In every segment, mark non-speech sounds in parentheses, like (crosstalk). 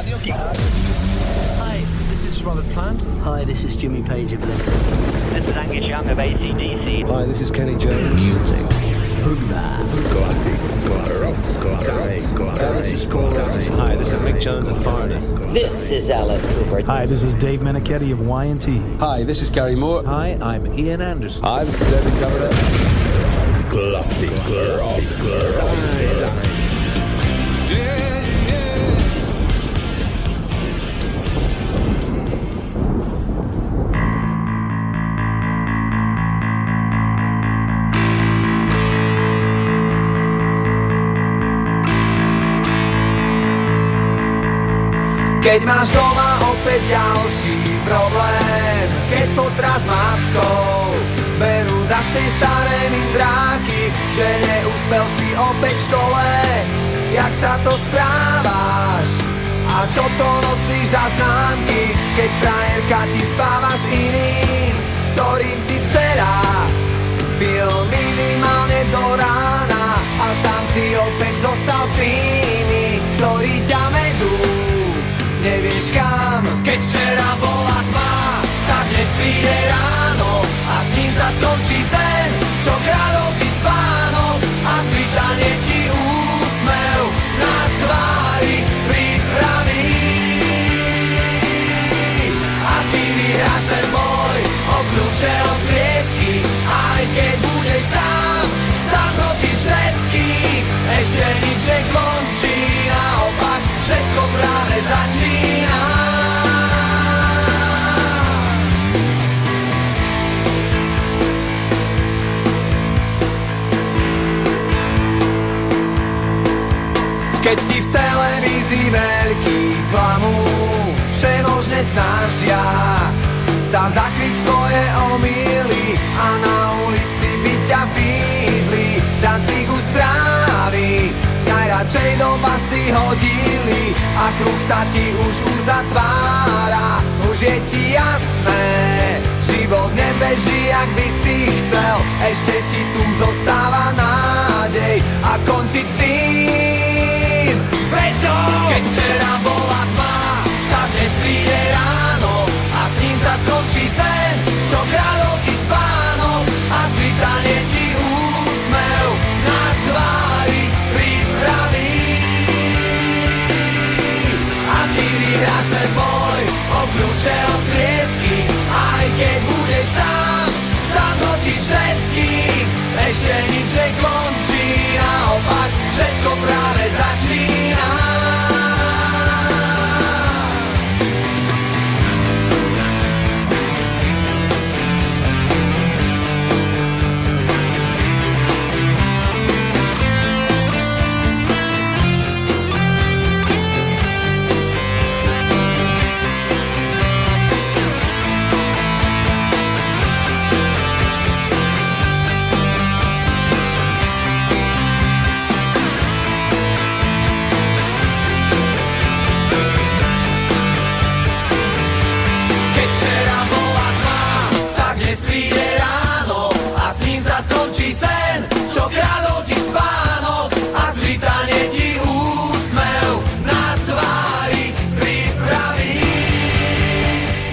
Radio Hi, this is Robert Plant. Hi, this is Jimmy Page of Led Zeppelin. This is Angus Young of ACDC. Hi, this is Kenny Jones. Music. Classic, classic, rock, classic, classic, classic. Hi, this is Mick Jones of Foreigner. This is Alice Cooper. Hi, this is Dave Menichetti of Y&T. Hi, this is Gary Moore. Hi, I'm Ian Anderson. Hi, this is David Coverdale. Classic, classic, classic. Keď máš doma opäť ďalší problém Keď fotra s matkou Berú za tej staré mindráky Že neúspel si opäť v škole Jak sa to správaš? A čo to nosíš za známky? Keď frajerka ti spáva s iným S ktorým si včera Pil minimálne do rána A sám si opäť zostal Keď včera bola tma, tak dnes príde ráno. A s ním sa skončí sen, čo kradol ti spánok A svitanie ti úsmev na tvári pripraví. A ty vyhráš ten boj o kľúče od klietky. Aj keď budeš sám, sám proti všetkým Ešte nič nekončí, naopak všetko snažia sa zakryť svoje omily A na ulici by ťa fízli za cigu strávy. Najradšej do basy hodili A kruh sa ti už uzatvára. Už je ti jasné Život nebeží, ak by si chcel. Ešte ti tu zostáva nádej A končiť s tým. Prečo? Keď včera bola dnes príde ráno A s ním sa skončí sen Čo kráľov ti spánok A svitanie ti úsmev Na tvári pripraví A ty vyhráš ten boj O kľúče od klietky Aj keď budeš sám proti všetkým Ešte nič nekončí Naopak všetko práve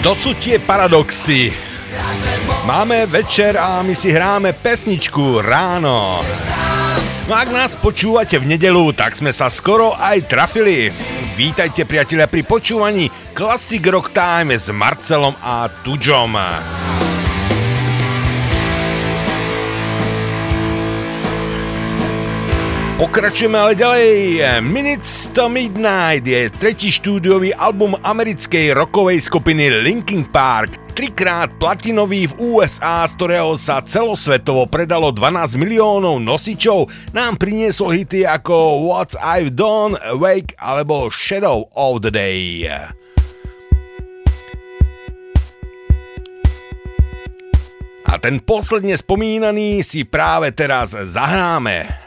To sú tie paradoxy. Máme večer a my si hráme pesničku ráno. No ak nás počúvate v nedelu, tak sme sa skoro aj trafili. Vítajte priatelia pri počúvaní Classic Rock Time s Marcelom a Tudžom. Pokračujeme ale ďalej. Minutes to Midnight je tretí štúdiový album americkej rockovej skupiny Linkin Park. Trikrát platinový v USA, z ktorého sa celosvetovo predalo 12 miliónov nosičov, nám priniesol hity ako What's I've Done, Wake alebo Shadow of the Day. A ten posledne spomínaný si práve teraz zahráme.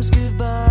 times goodbye.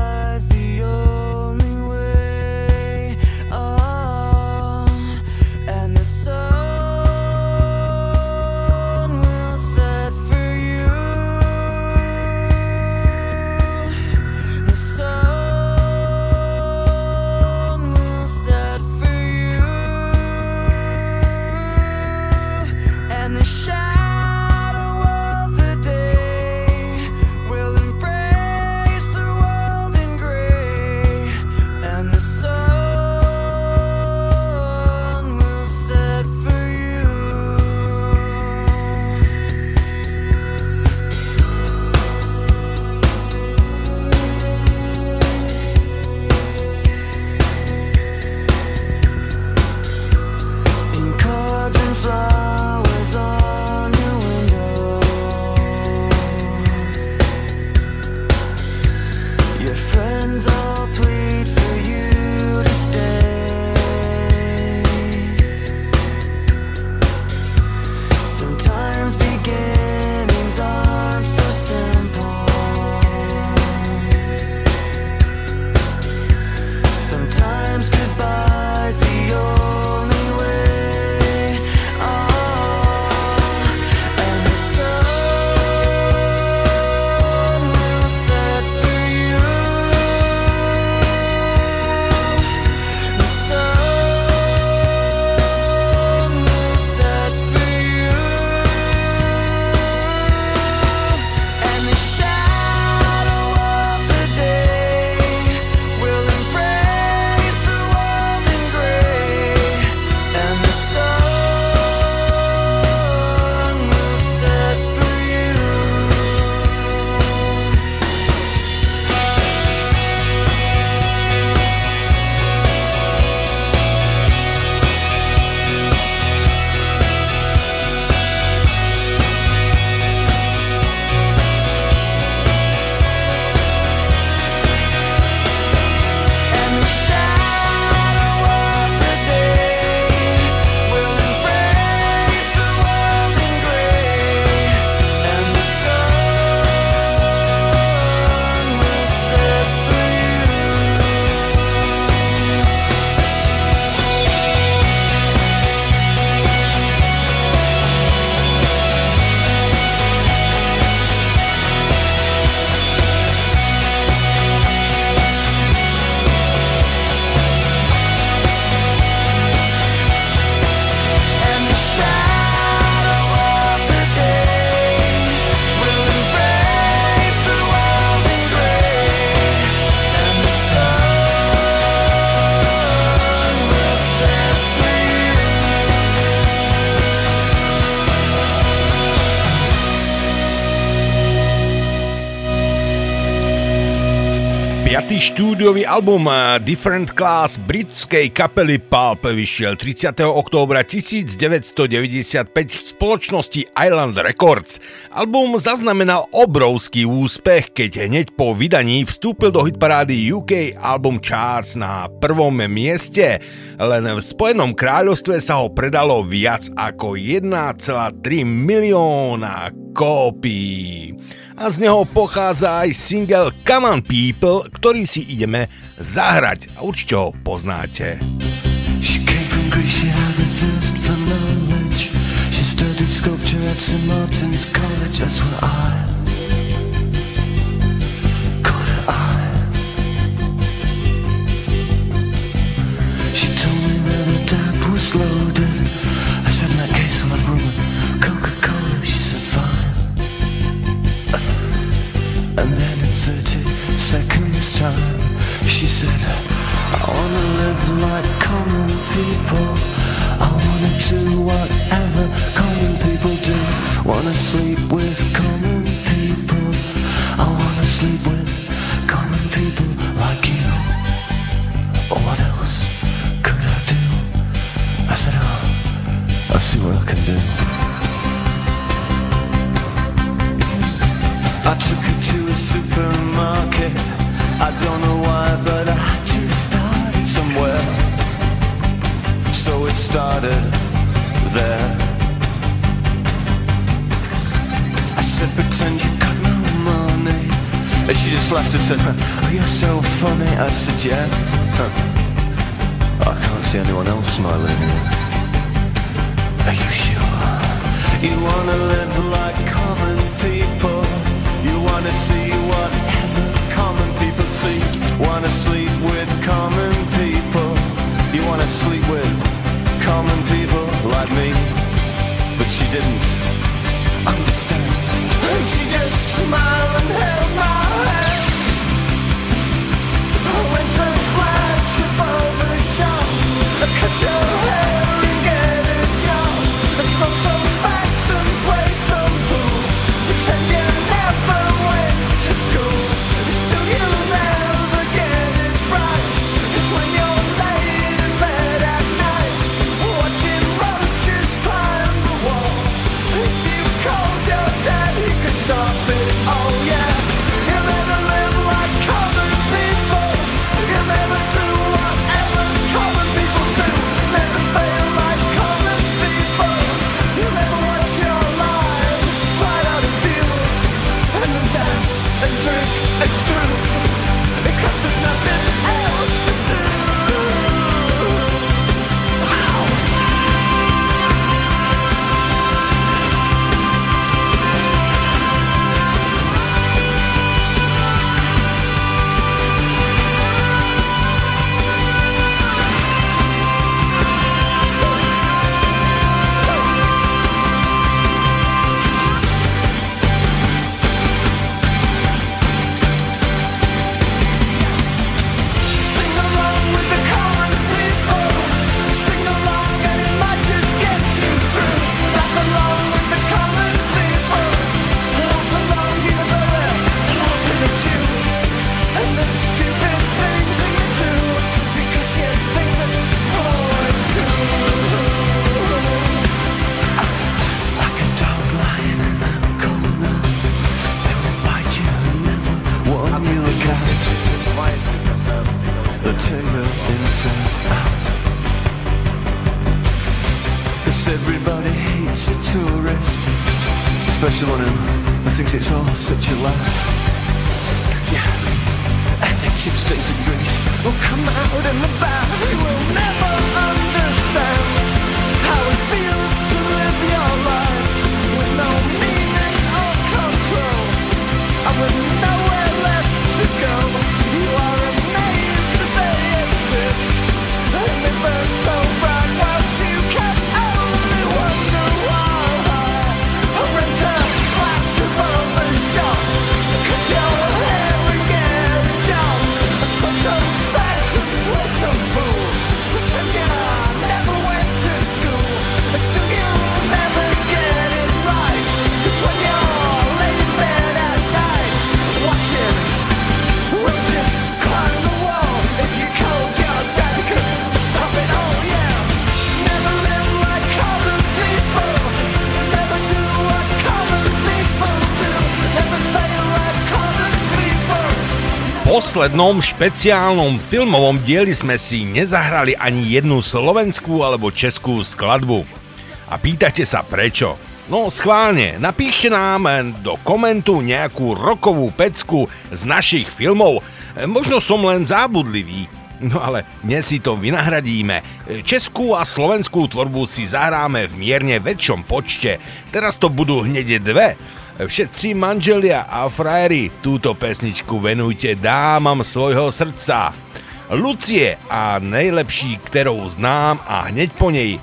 Štúdiový album eh, Different Class britskej kapely Pulp vyšiel 30. októbra 1995 v spoločnosti Island Records. Album zaznamenal obrovský úspech, keď hneď po vydaní vstúpil do hitparády UK Album Charts na prvom mieste. Len v Spojenom kráľovstve sa ho predalo viac ako 1,3 milióna kópií a z neho pochádza aj single Come on People, ktorý si ideme zahrať. A určite ho poznáte. She I said in that case I'll have rum And then in 30 seconds time She said I wanna live like common people. I wanna do whatever common people do. Wanna sleep with common people. I wanna sleep with common people like you. What else could I do? I said, oh, I'll see what I can do I took her to a supermarket. I don't know why but I just started somewhere. So it started there. I said pretend you got no money. And she just laughed and said Oh you're so funny? I said yeah. I can't see anyone else smiling Are you sure? You wanna live like common wanna see whatever common people see. Wanna sleep with common people. You wanna sleep with common people like me. But she didn't understand. And she just smiled and held my hand. I went to flagship over the shop Cut your hair poslednom špeciálnom filmovom dieli sme si nezahrali ani jednu slovenskú alebo českú skladbu. A pýtate sa prečo? No schválne, napíšte nám do komentu nejakú rokovú pecku z našich filmov. Možno som len zábudlivý, no ale dnes si to vynahradíme. Českú a slovenskú tvorbu si zahráme v mierne väčšom počte. Teraz to budú hneď dve Všetci manželia a frajeri, túto pesničku venujte dámam svojho srdca. Lucie a nejlepší, ktorou znám a hneď po nej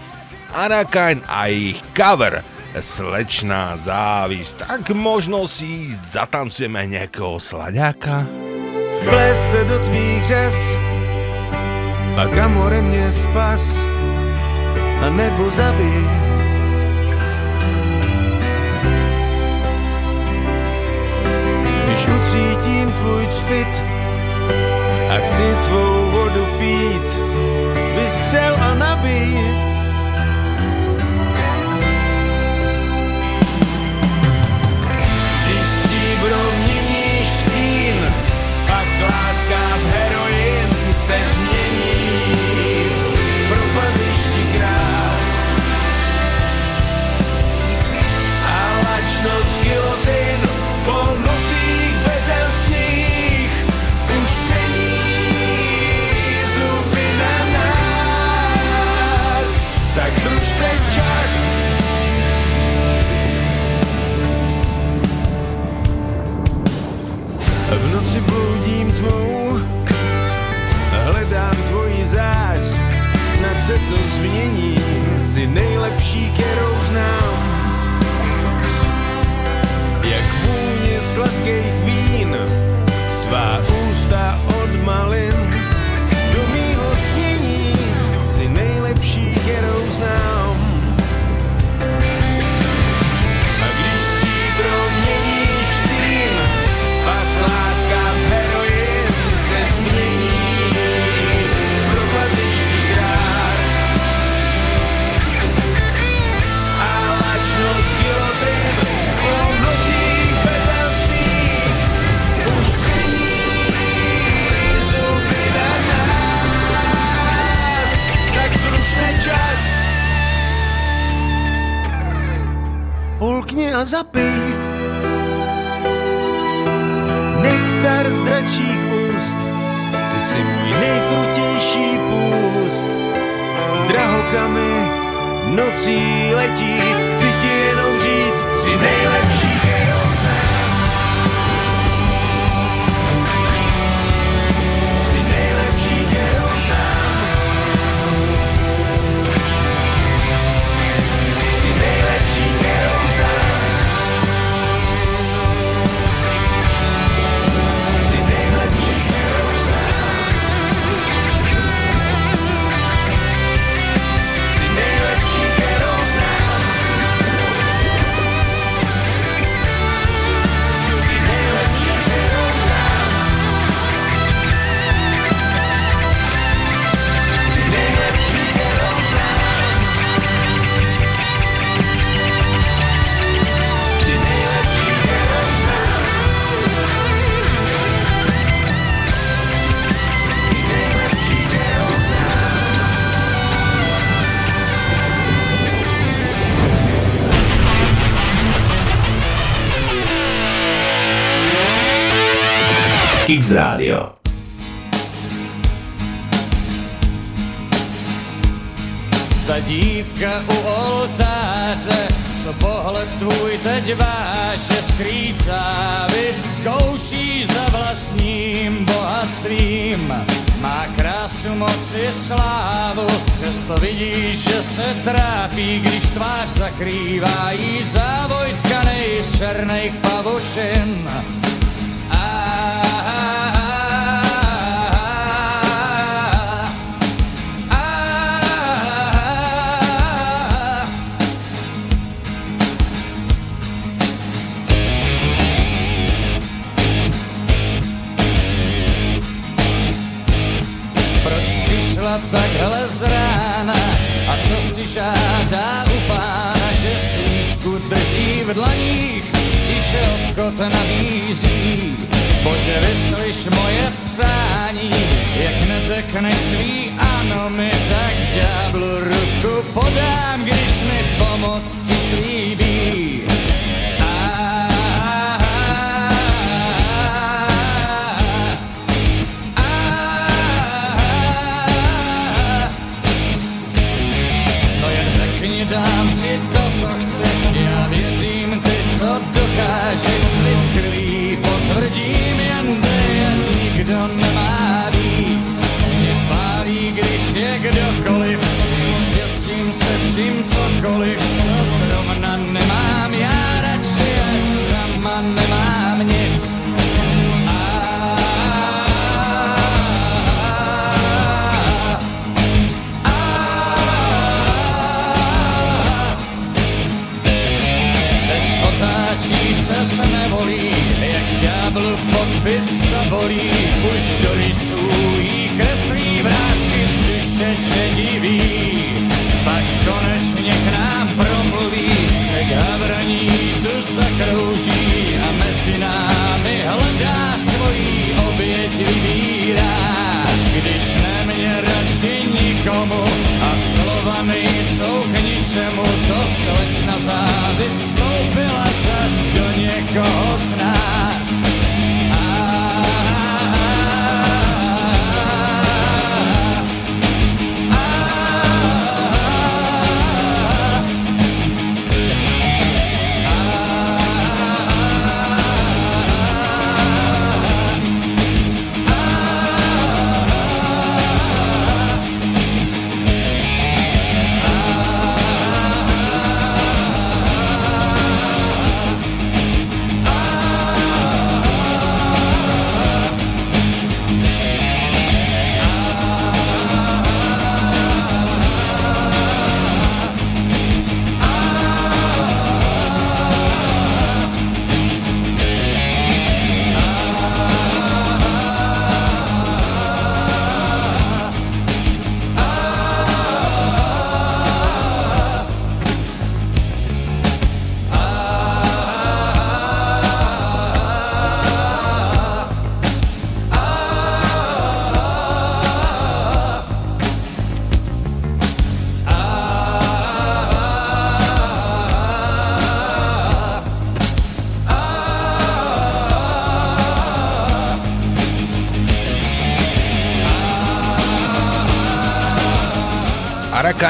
Arakain a ich cover Slečná závisť. Tak možno si zatancujeme nejakého sladáka. Vplese do tvých řas a kamore mne spas a nebo zabij zigzag.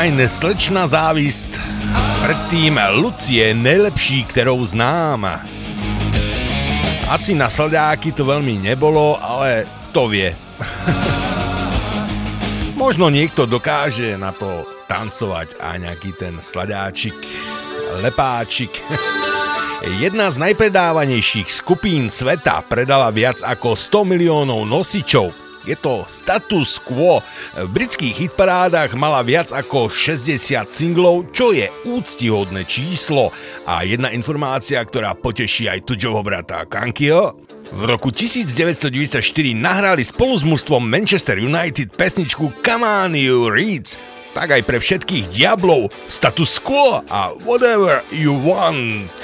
Arakajn slečna závist. Predtým Lucie nejlepší, kterou znám. Asi na sledáky to veľmi nebolo, ale kto vie. (laughs) Možno niekto dokáže na to tancovať a nejaký ten sladáčik, lepáčik. (laughs) Jedna z najpredávanejších skupín sveta predala viac ako 100 miliónov nosičov. Je to status quo. V britských hitparádach mala viac ako 60 singlov, čo je úctihodné číslo. A jedna informácia, ktorá poteší aj Tudžovho brata Kankio. V roku 1994 nahrali spolu s mužstvom Manchester United pesničku Come on you Reeds, tak aj pre všetkých diablov status quo a whatever you want.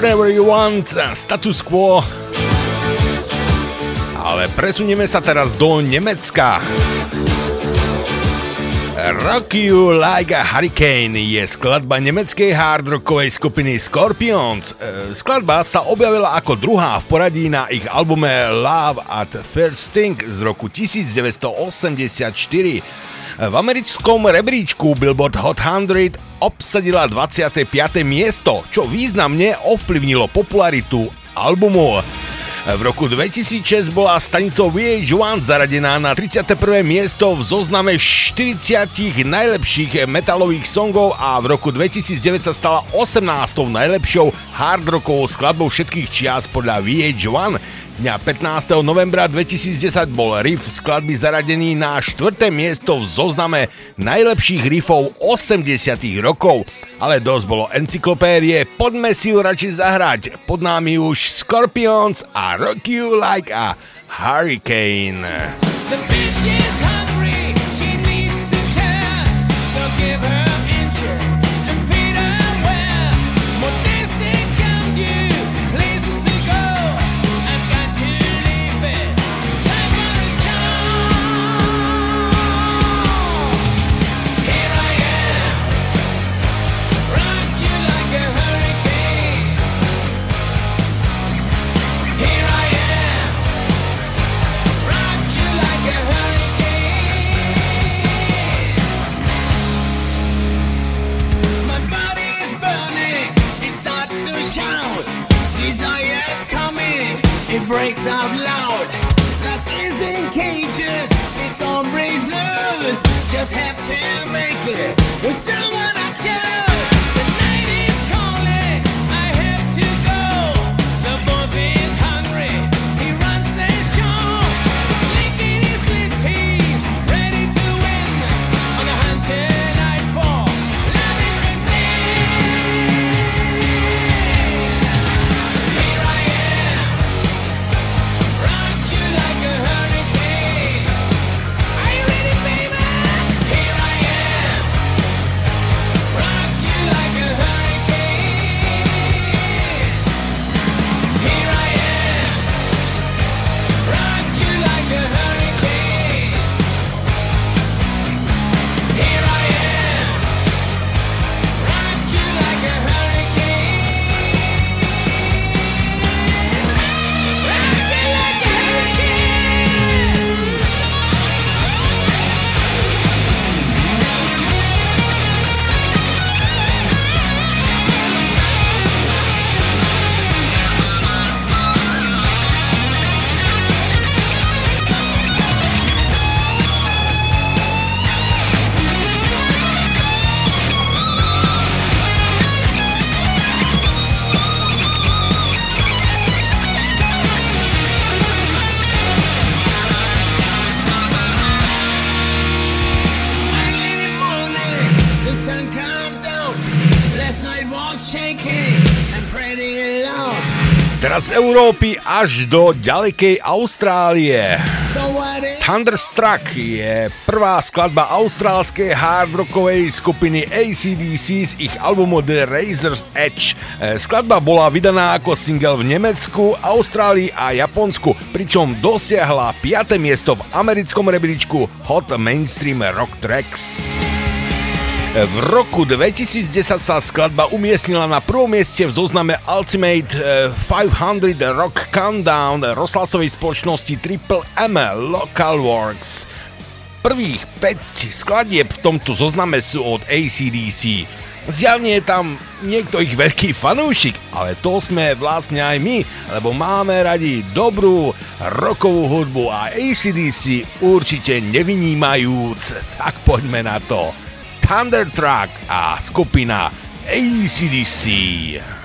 Whatever You Want, Status Quo. Ale presunieme sa teraz do Nemecka. Rock You Like a Hurricane je skladba nemeckej hard rockovej skupiny Scorpions. E, skladba sa objavila ako druhá v poradí na ich albume Love at First Sting z roku 1984. V americkom rebríčku Billboard Hot 100 obsadila 25. miesto, čo významne ovplyvnilo popularitu albumu. V roku 2006 bola stanicou VH1 zaradená na 31. miesto v zozname 40 najlepších metalových songov a v roku 2009 sa stala 18. najlepšou hard rockovou skladbou všetkých čias podľa VH1 Dňa 15. novembra 2010 bol riff skladby zaradený na 4. miesto v zozname najlepších riffov 80 rokov. Ale dosť bolo encyklopédie, poďme si ju radšej zahrať. Pod námi už Scorpions a Rock You Like a Hurricane. The breaks z Európy až do ďalekej Austrálie. Thunderstruck je prvá skladba austrálskej hard rockovej skupiny ACDC z ich albumu The Razor's Edge. E, skladba bola vydaná ako single v Nemecku, Austrálii a Japonsku, pričom dosiahla 5. miesto v americkom rebríčku Hot Mainstream Rock Tracks. V roku 2010 sa skladba umiestnila na prvom mieste v zozname Ultimate 500 eh, Rock Countdown rozhlasovej spoločnosti Triple M Local Works. Prvých 5 skladieb v tomto zozname sú od ACDC. Zjavne je tam niekto ich veľký fanúšik, ale to sme vlastne aj my, lebo máme radi dobrú rokovú hudbu a ACDC určite nevynímajúc. Tak poďme na to. Thunderstruck a skupina ACDC.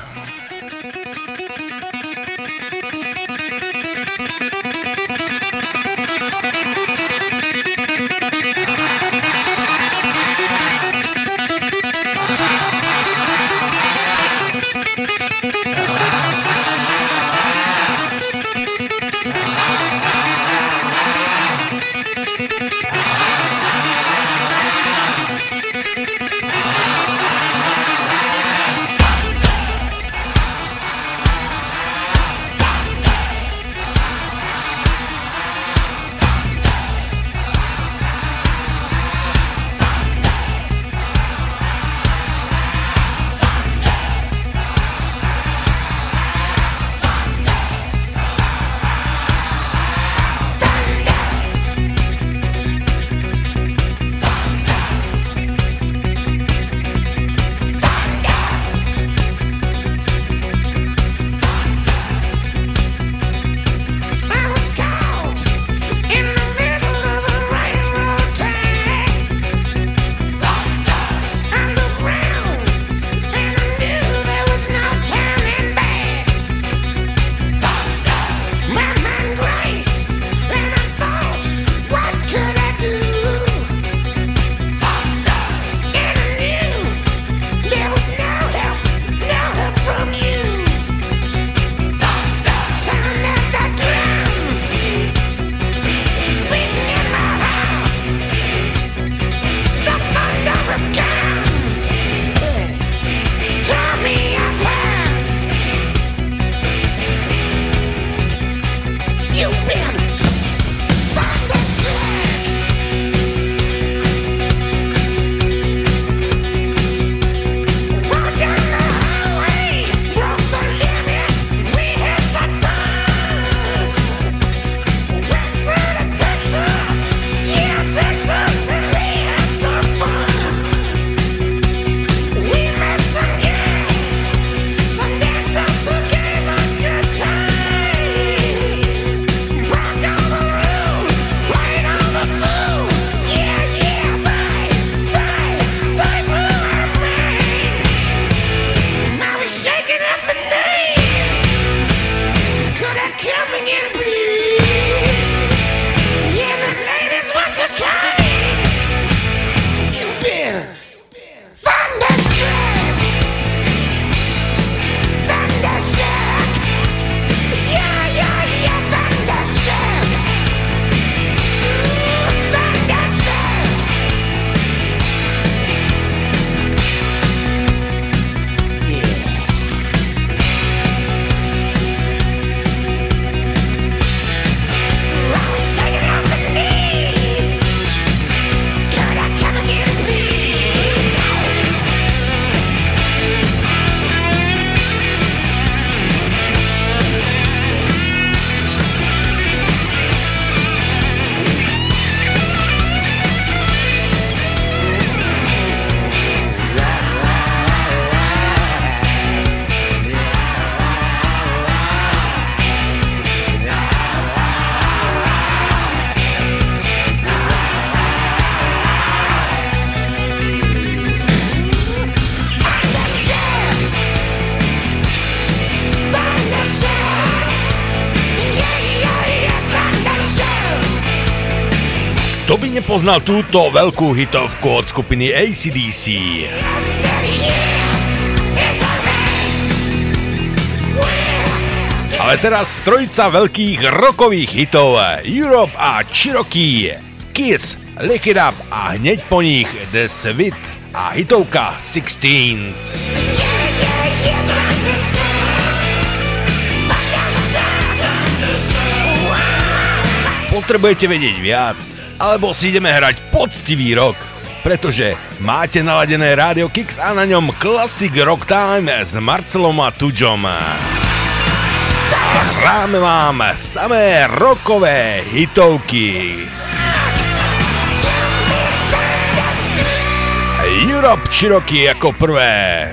Nepoznal túto veľkú hitovku od skupiny ACDC? Ale teraz trojica veľkých rokových hitov Europe a Cherokee, Kiss, Lick It Up a hneď po nich The Sweet a hitovka Sixteens. Potrebujete vedieť viac, alebo si ideme hrať poctivý rok, pretože máte naladené rádio Kix a na ňom Classic Rock Time s Marcelom a Tudžom. Hráme vám samé rokové hitovky. Europe Cherokee ako prvé.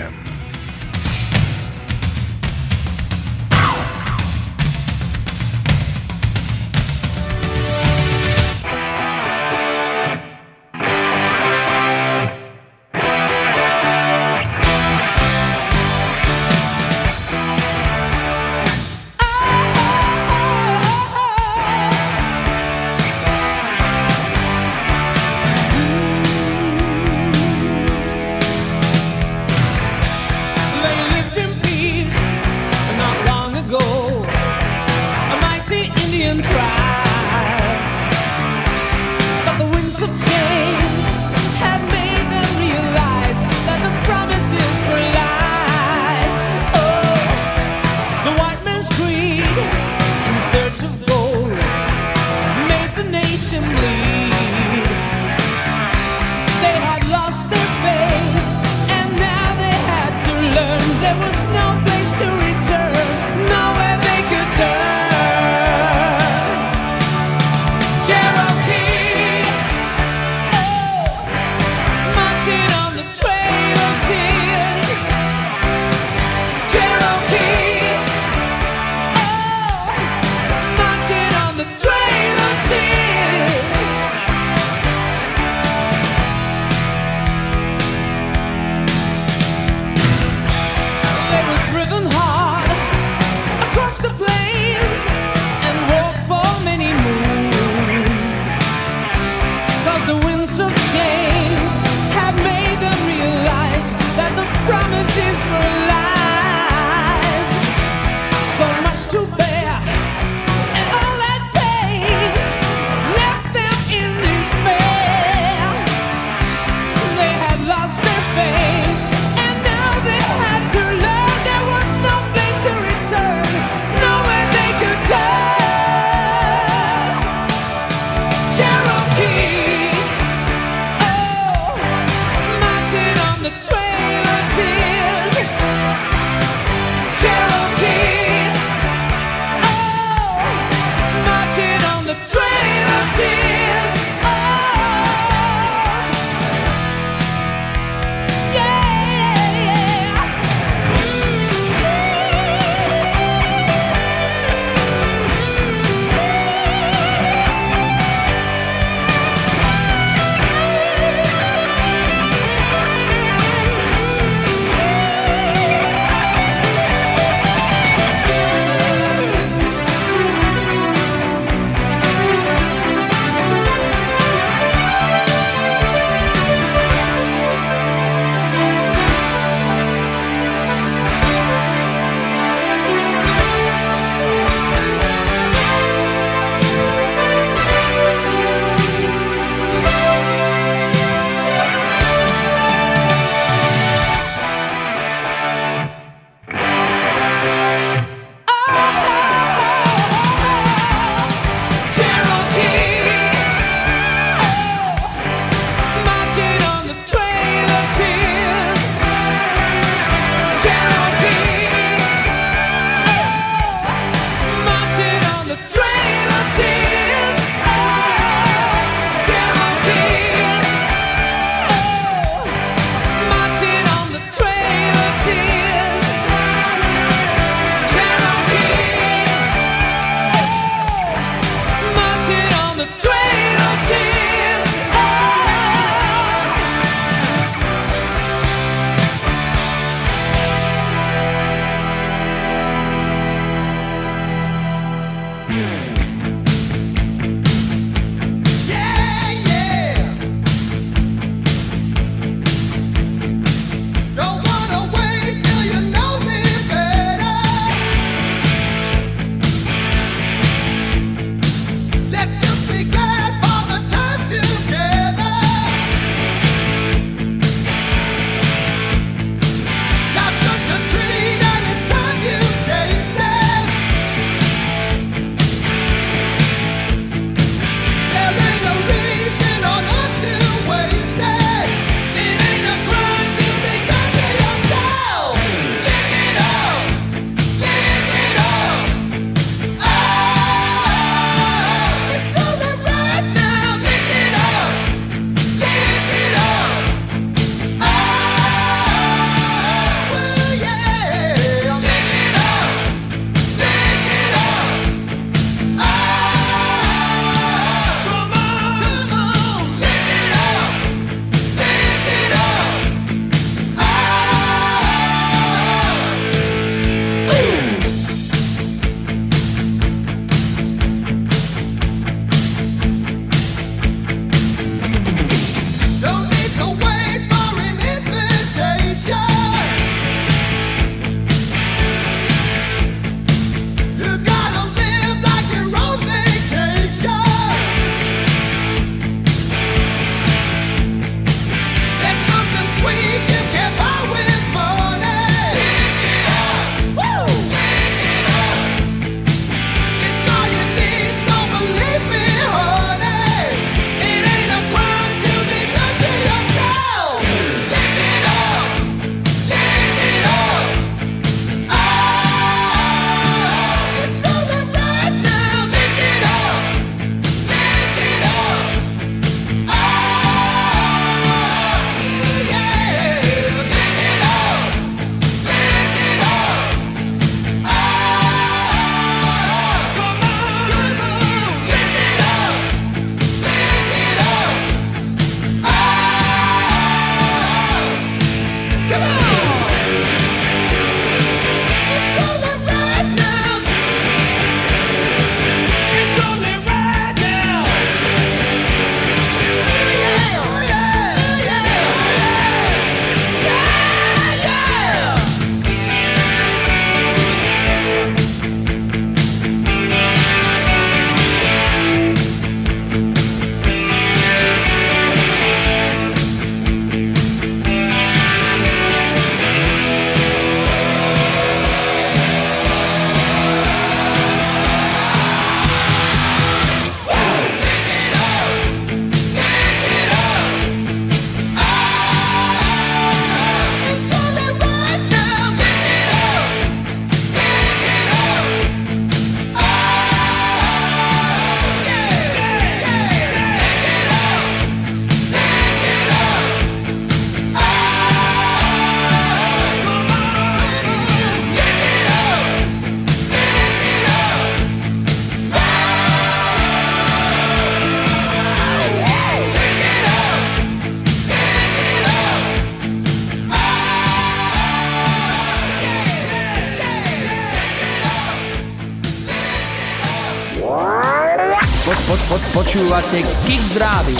Kix Rádio.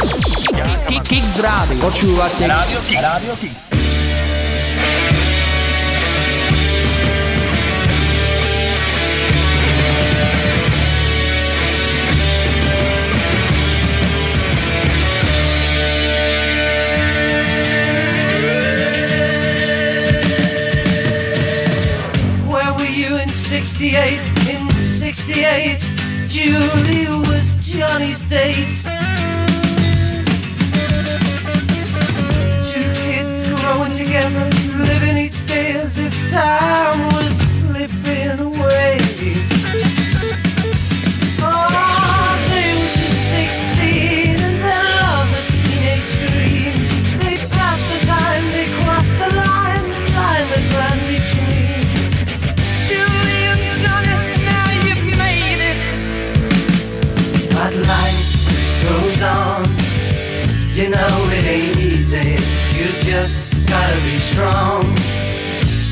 Kix Rádio. Počúvate Rádio Kix. Rádio Kix. Where were you in 68? In 68, Julie was Johnny's date.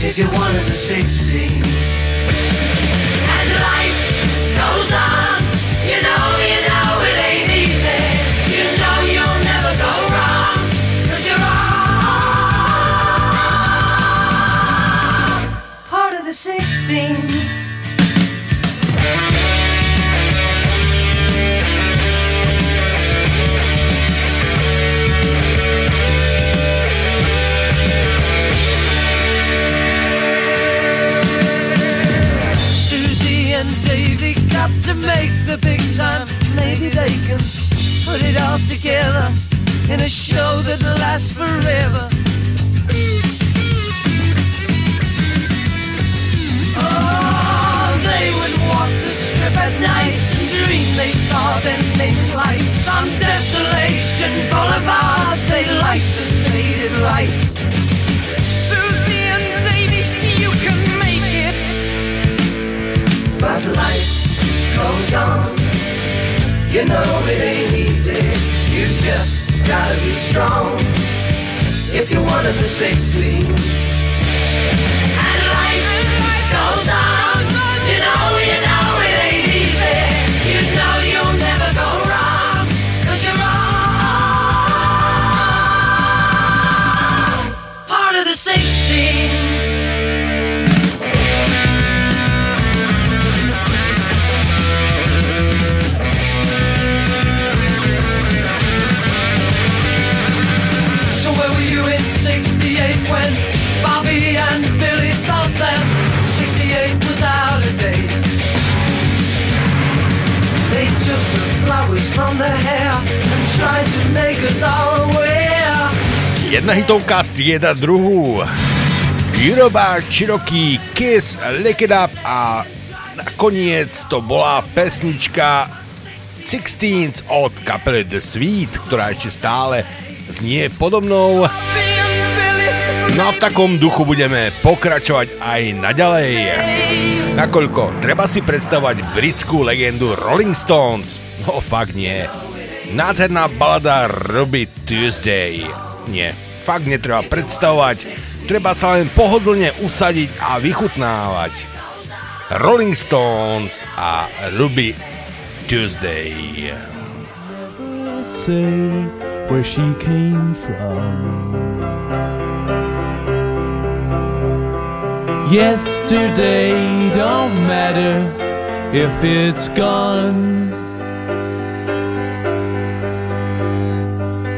If you're one of the 16s. Make the big time. Maybe they can put it all together in a show that lasts forever. Oh, they would walk the strip at night and dream they saw them naked lights on Desolation Boulevard. They light the faded lights. On. You know it ain't easy. You just gotta be strong. If you're one of the 16s. And Jedna hitovka strieda druhú. Yoruba, Cherokee, Kiss, Lick It Up a nakoniec to bola pesnička 16 od kapely The Sweet, ktorá ešte stále znie podobnou. No a v takom duchu budeme pokračovať aj naďalej. Nakoľko treba si predstavať britskú legendu Rolling Stones? No fakt nie. Nádherná balada Ruby Tuesday. Nie, fakt netreba predstavovať, treba sa len pohodlne usadiť a vychutnávať. Rolling Stones a Ruby Tuesday. say where she came from. Yesterday don't matter if it's gone.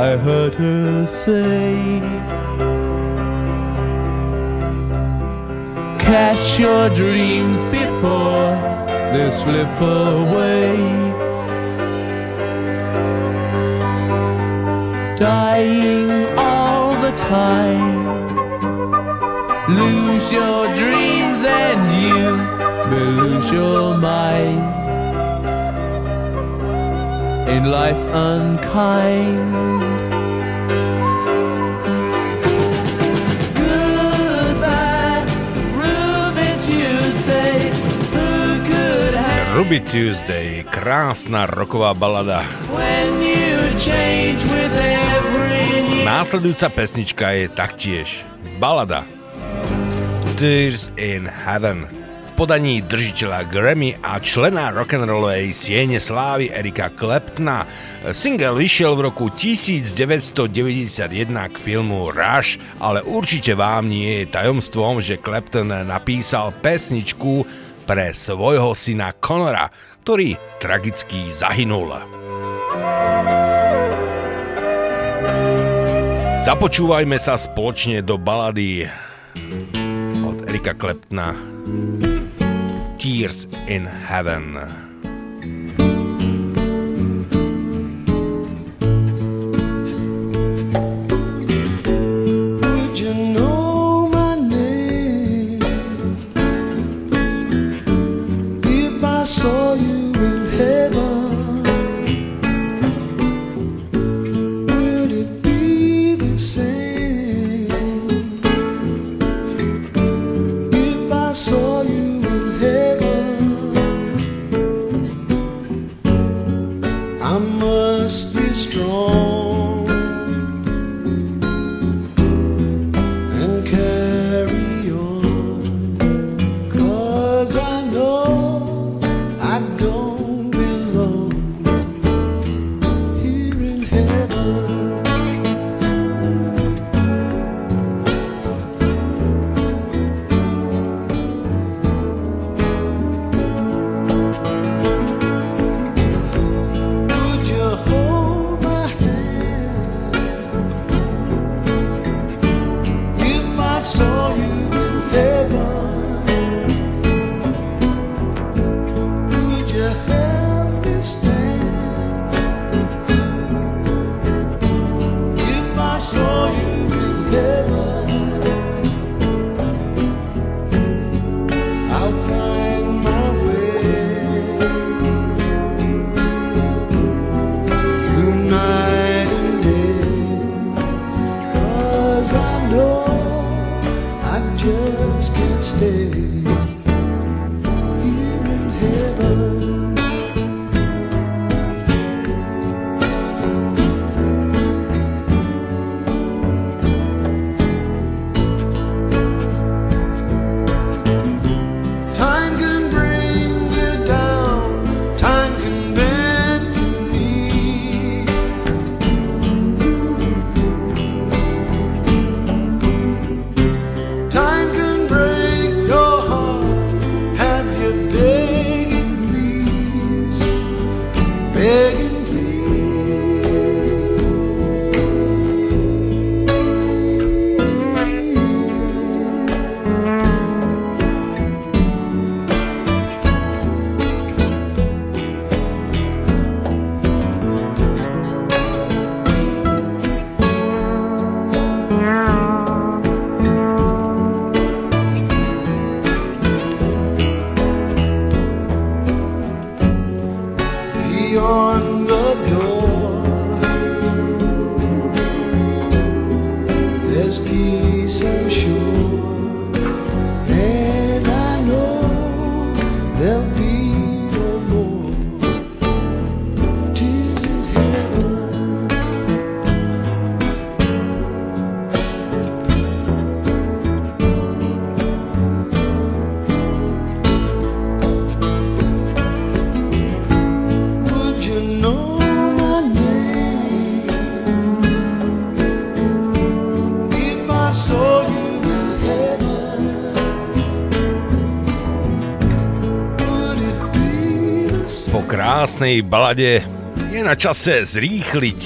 I heard her say. Catch your dreams before they slip away. Dying all the time. Lose your dreams and you may lose your mind. In life unkind. Ruby Tuesday. Krásna roková balada. Následujúca pesnička je taktiež balada Tears in Heaven podaní držiteľa Grammy a člena rock'n'rollovej siene slávy Erika Claptona. Single vyšiel v roku 1991 k filmu Rush, ale určite vám nie je tajomstvom, že Clapton napísal pesničku pre svojho syna Conora, ktorý tragicky zahynul. Započúvajme sa spoločne do balady od Erika Kleptna Tears in Heaven. Krásnej balade je na čase zrýchliť.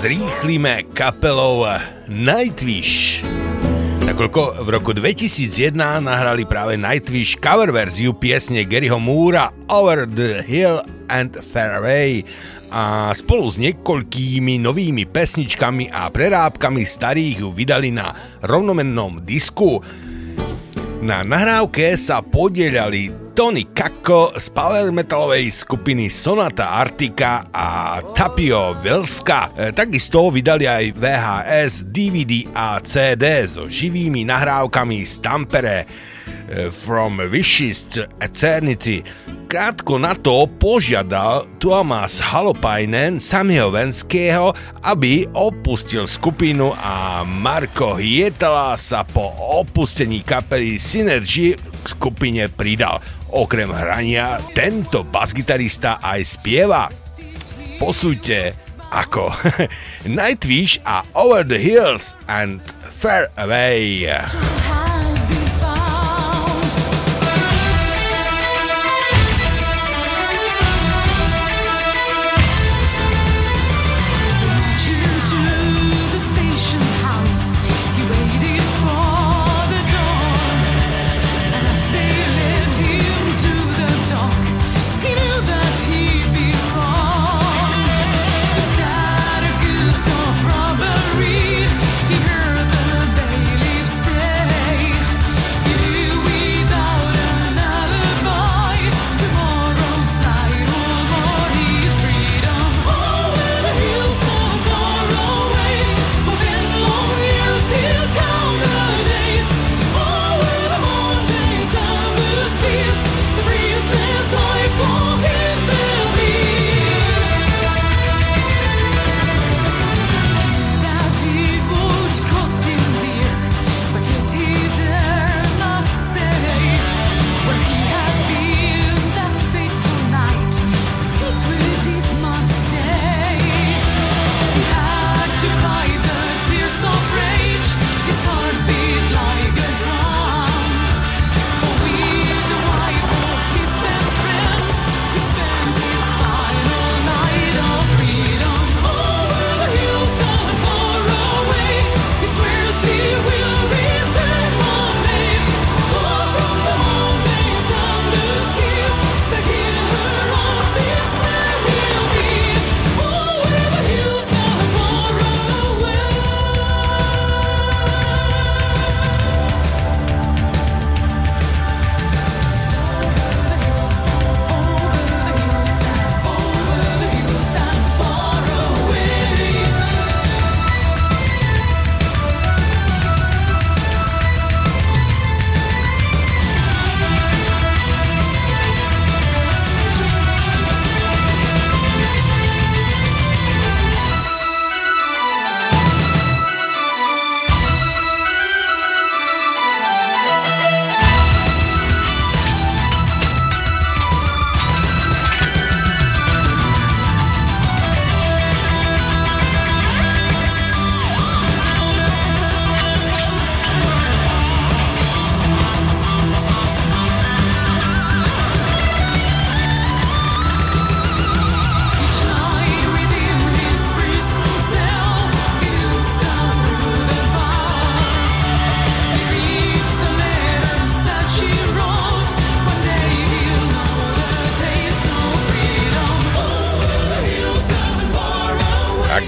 Zrýchlime kapelou Nightwish. Nakoľko v roku 2001 nahrali práve Nightwish cover verziu piesne Garyho Moora Over the Hill and Far Away a spolu s niekoľkými novými pesničkami a prerábkami starých ju vydali na rovnomennom disku. Na nahrávke sa podielali Tony Kakko z power metalovej skupiny Sonata Arctica a Tapio Vilska. E, Takisto vydali aj VHS, DVD a CD so živými nahrávkami z Tampere e, From Wishes to Eternity. Krátko na to požiadal Tuomas Halopainen Samiho Venského, aby opustil skupinu a Marko Hietala sa po opustení kapely Synergy k skupine pridal. Okrem hrania, tento basgitarista aj spieva. Posúďte ako (laughs) Nightwish a Over the Hills and Far Away.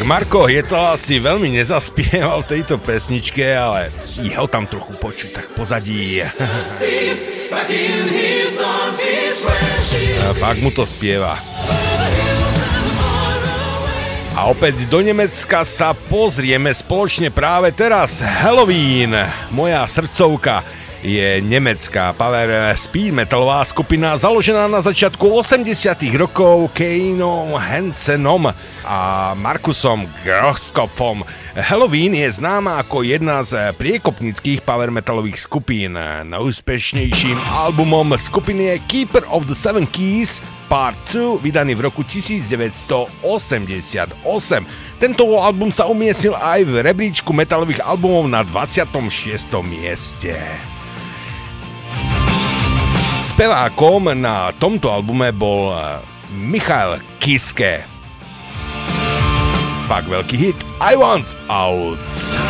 Marko to asi veľmi nezaspieval v tejto pesničke, ale je ho tam trochu počuť tak pozadí. A fakt mu to spieva. A opäť do Nemecka sa pozrieme spoločne práve teraz. Halloween, moja srdcovka. Je nemecká power speed metalová skupina založená na začiatku 80 rokov Keinom Hansenom a Markusom Groskopfom. Halloween je známa ako jedna z priekopnických power metalových skupín. Najúspešnejším albumom skupiny je Keeper of the Seven Keys Part 2, vydaný v roku 1988. Tento album sa umiestnil aj v rebríčku metalových albumov na 26. mieste. Spevákom na tomto albume bol eh, Michal Kiske. Fakt veľký hit I Want Outs.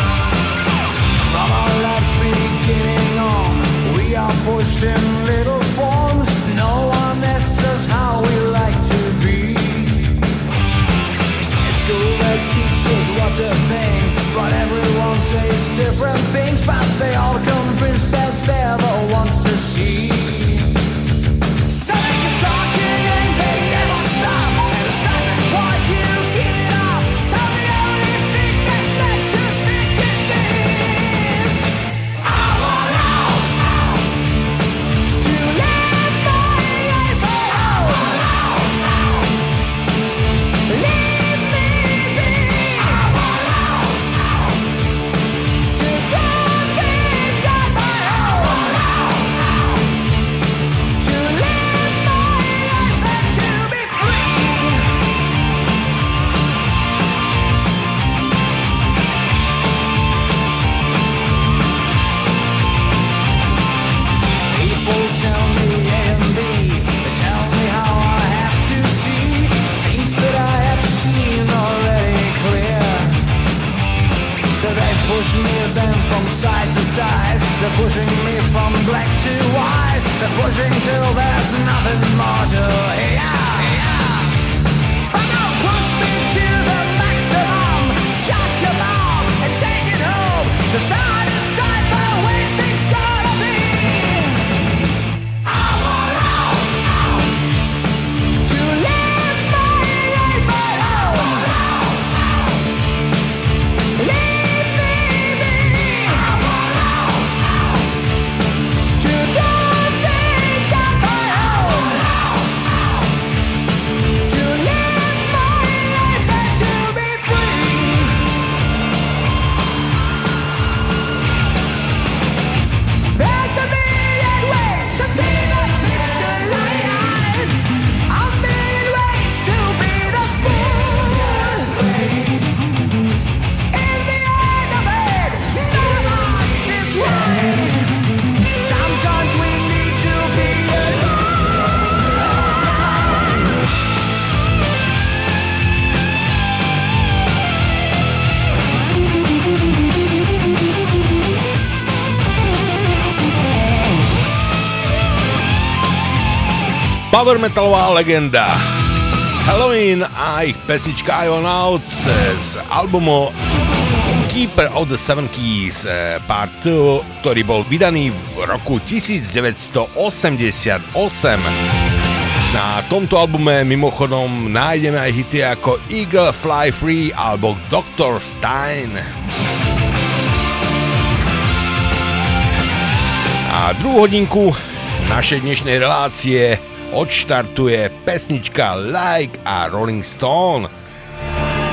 Pushing me from black to white. They're pushing till there's nothing more to hear. Power metalová legenda Halloween a ich pesnička I Want Out z albumu Keeper of the Seven Keys eh, Part 2, ktorý bol vydaný v roku 1988. Na tomto albume mimochodom nájdeme aj hity ako Eagle Fly Free alebo Dr. Stein. A druhú hodinku našej dnešnej relácie odštartuje pesnička Like a Rolling Stone.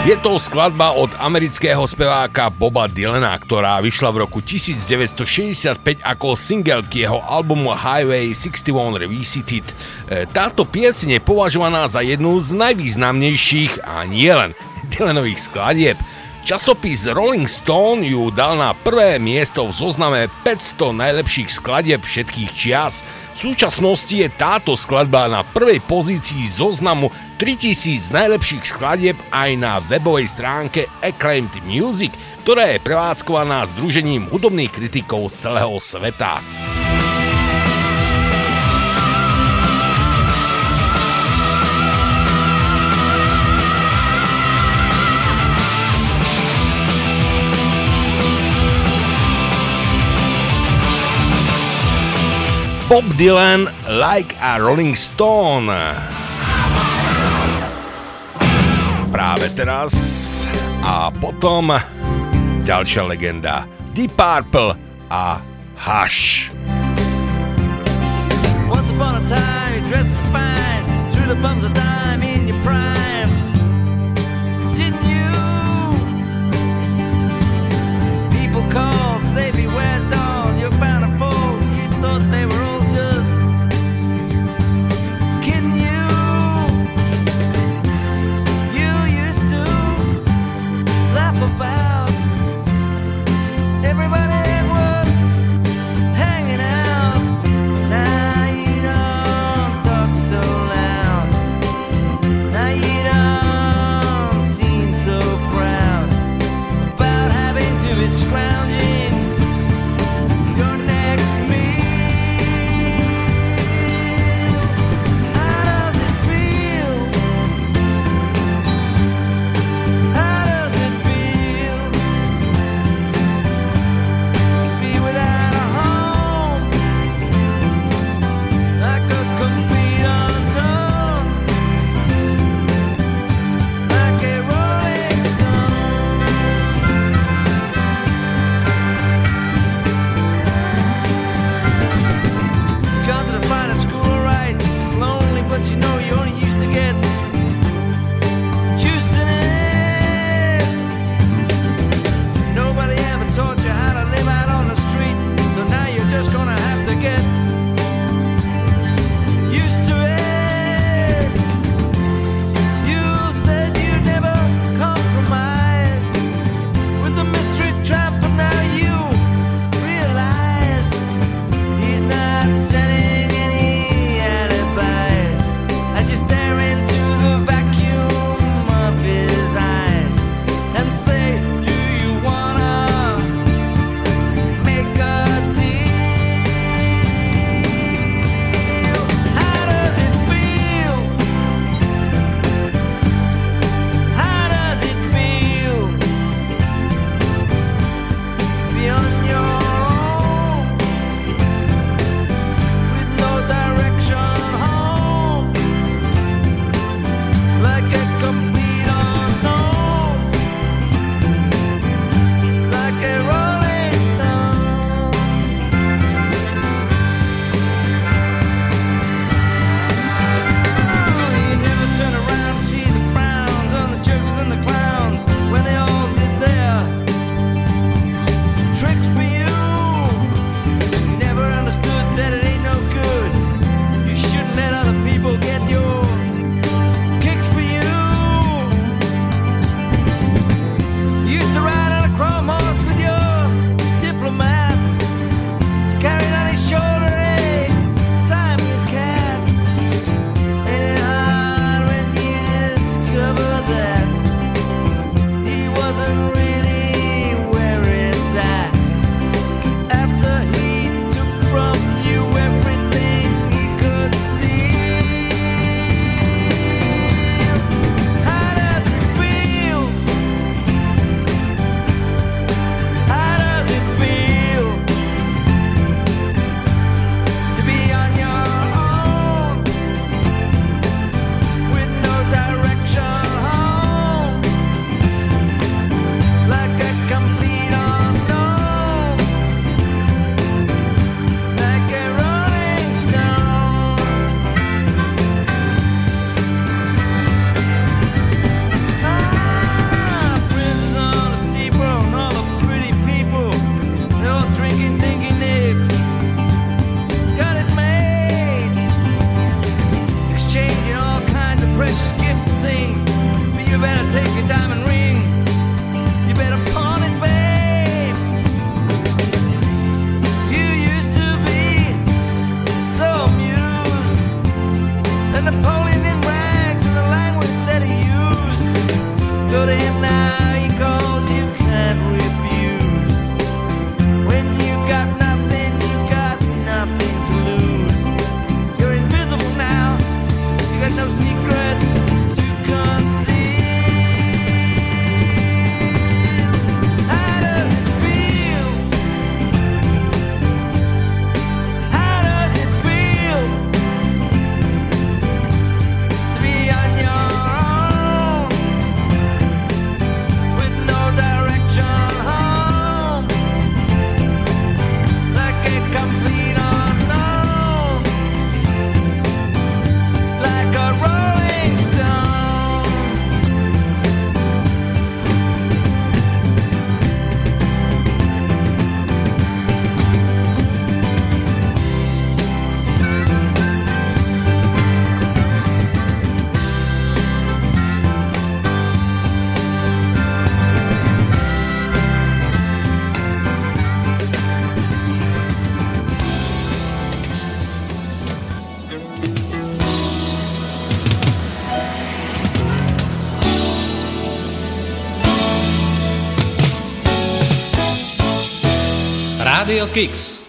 Je to skladba od amerického speváka Boba Dylana, ktorá vyšla v roku 1965 ako single k jeho albumu Highway 61 Revisited. E, Táto pieseň je považovaná za jednu z najvýznamnejších a nielen Dylanových skladieb. Časopis Rolling Stone ju dal na prvé miesto v zozname 500 najlepších skladieb všetkých čias. V súčasnosti je táto skladba na prvej pozícii zoznamu 3000 najlepších skladieb aj na webovej stránke Acclaimed Music, ktorá je prevádzkovaná združením hudobných kritikov z celého sveta. Bob Dylan Like a Rolling Stone. Práve teraz a potom ďalšia legenda Deep Purple a Hush. Once upon a time, dressed fine, through the bums of dime, Radio Kicks.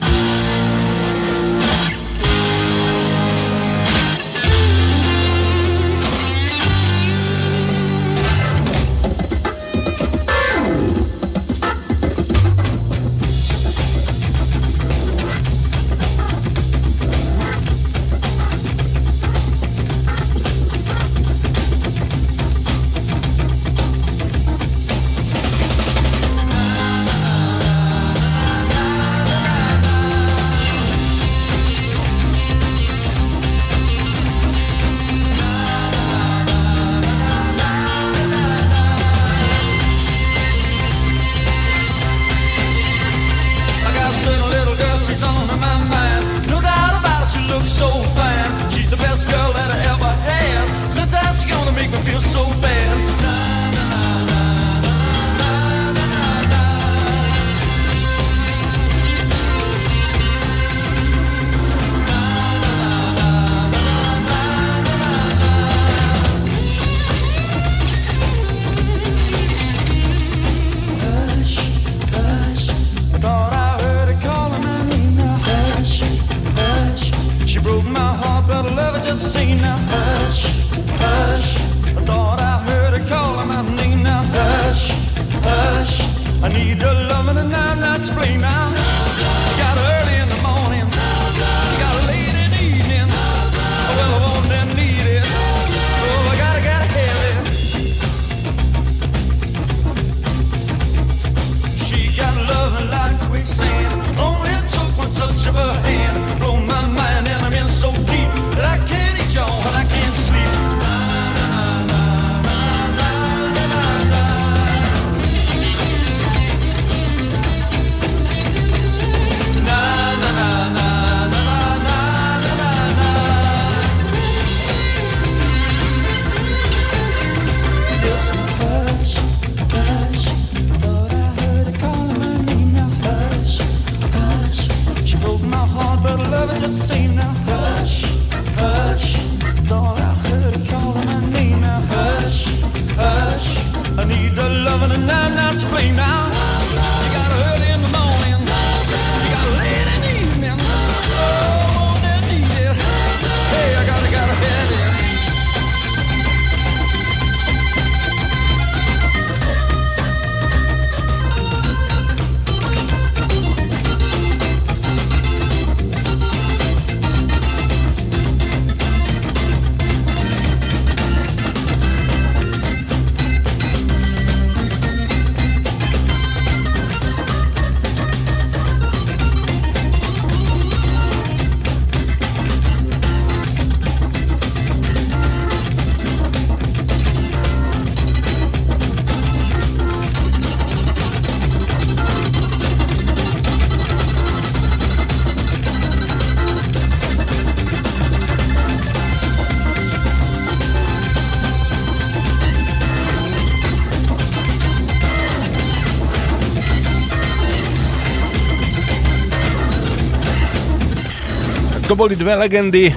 to boli dve legendy.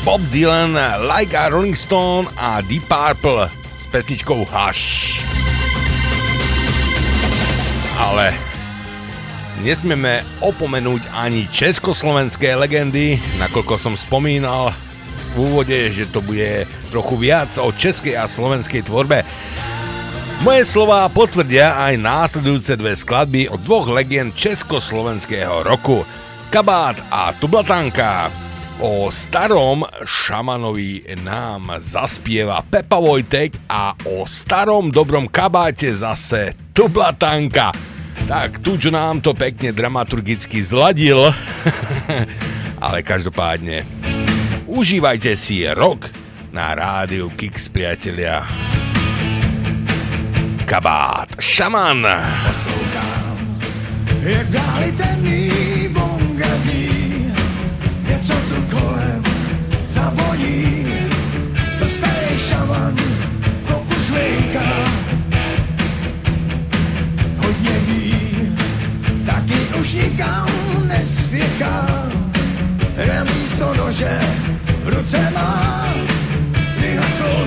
Bob Dylan, Like a Rolling Stone a Deep Purple s pesničkou Hush. Ale nesmieme opomenúť ani československé legendy, nakoľko som spomínal v úvode, že to bude trochu viac o českej a slovenskej tvorbe. Moje slova potvrdia aj následujúce dve skladby od dvoch legend československého roku – kabát a tublatanka. O starom šamanovi nám zaspieva Pepa Vojtek a o starom dobrom kabáte zase tublatanka. Tak Tuč nám to pekne dramaturgicky zladil, (laughs) ale každopádne užívajte si rok na rádiu Kix, priatelia. Kabát, šaman! Poslouchám, jak dáli temný už nikam nespěchá, remíz to nože v ruce má, vyhaslou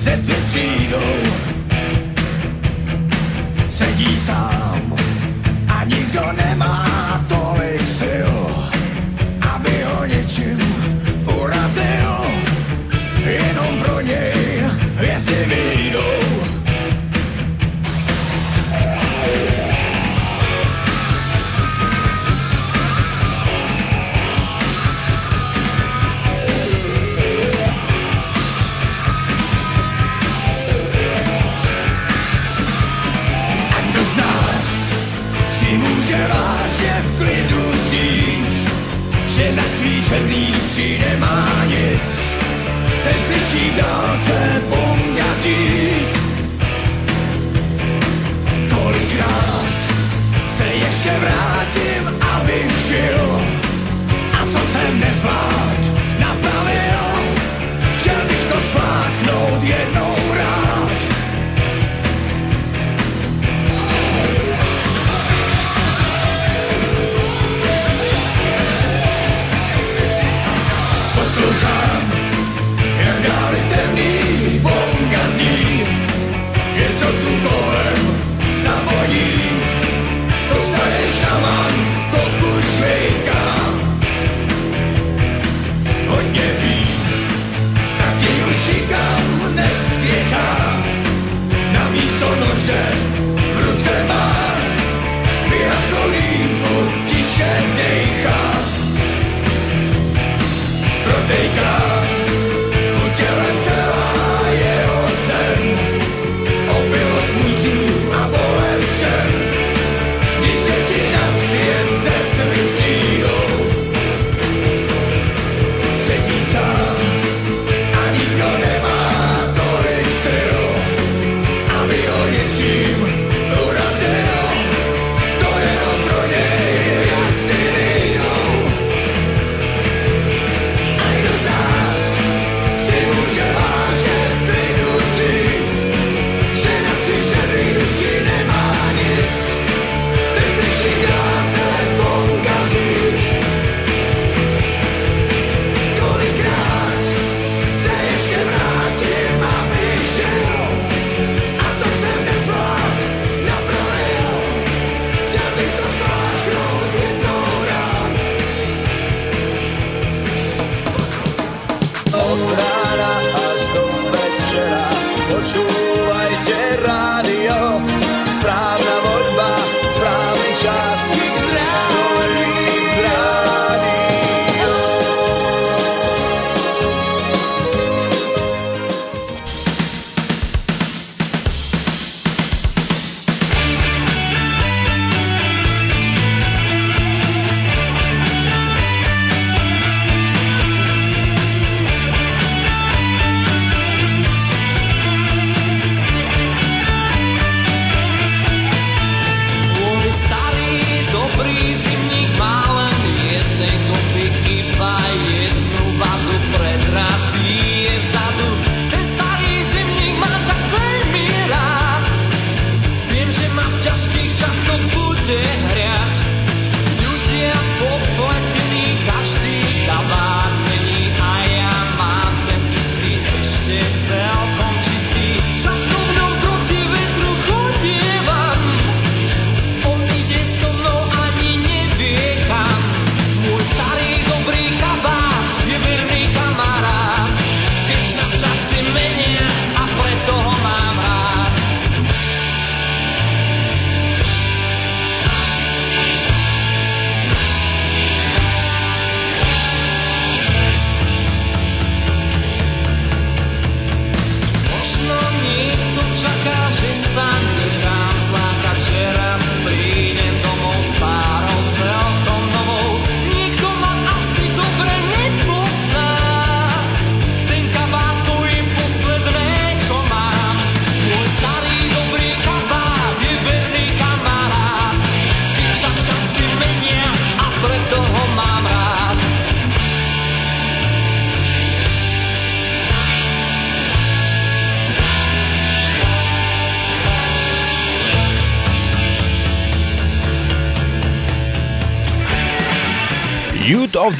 zetvy přijdou. Sedí sám a nikdo nemá Vianoce bunga žít Kolikrát se ještě vrátím, abych žil. A co jsem nezvládl? Yeah.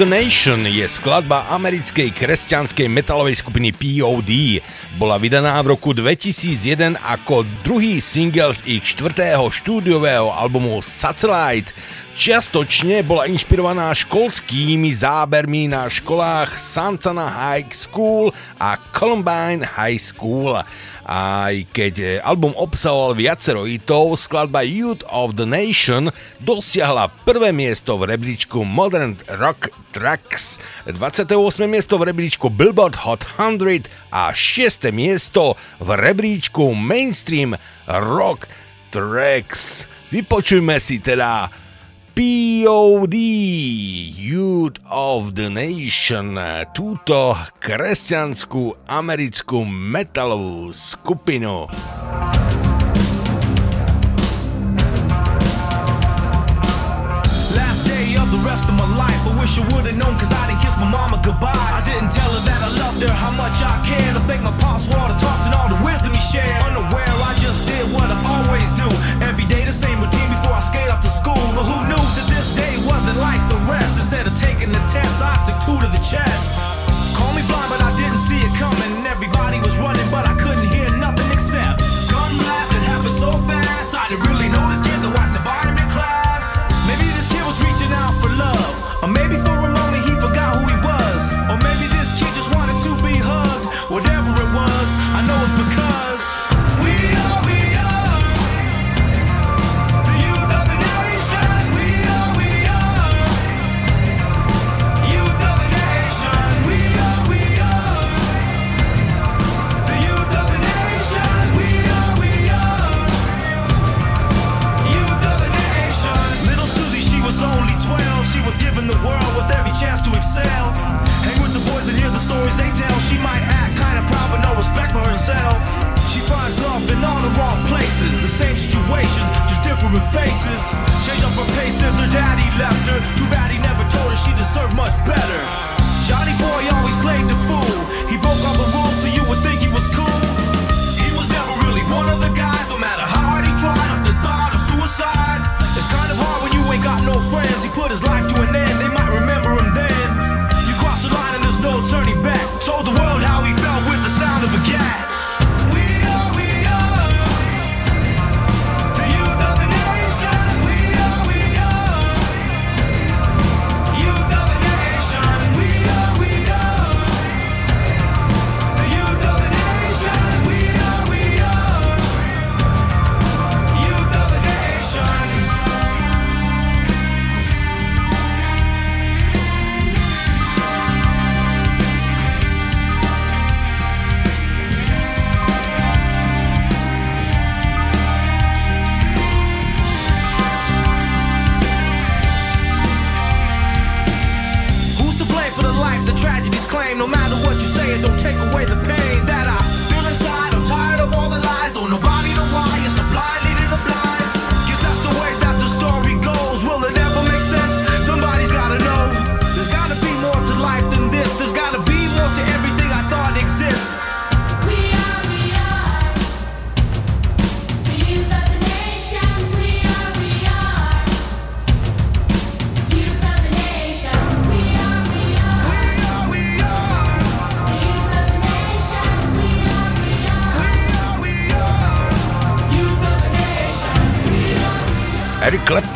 the Nation je skladba americkej kresťanskej metalovej skupiny POD. Bola vydaná v roku 2001 ako druhý single z ich štvrtého štúdiového albumu Satellite. Čiastočne bola inšpirovaná školskými zábermi na školách Santana High School a Columbine High School. Aj keď album obsahoval viacero hitov, skladba Youth of the Nation dosiahla prvé miesto v rebríčku Modern Rock Tracks. 28. miesto v rebríčku Billboard Hot 100 a 6. miesto v rebríčku Mainstream Rock Tracks. Vypočujme si teda POD, Youth of the Nation, túto kresťanskú americkú metalovú skupinu. Last day of the rest of wish I would've known cause I didn't kiss my mama goodbye. I didn't tell her that I loved her, how much I cared. I think my pops water talks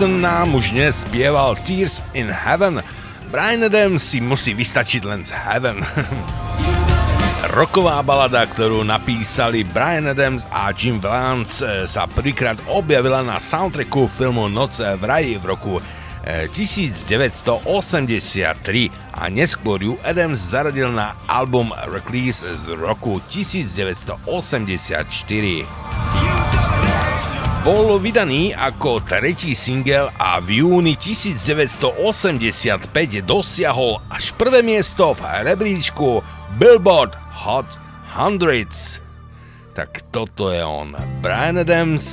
Burton nám už dnes spieval Tears in Heaven. Brian Adams si musí vystačiť len z Heaven. (laughs) Roková balada, ktorú napísali Brian Adams a Jim Vance, eh, sa prvýkrát objavila na soundtracku filmu Noc v raji v roku eh, 1983 a neskôr ju Adams zaradil na album Recluse z roku 1984 bol vydaný ako tretí singel a v júni 1985 dosiahol až prvé miesto v rebríčku Billboard Hot 100. Tak toto je on, Brian Adams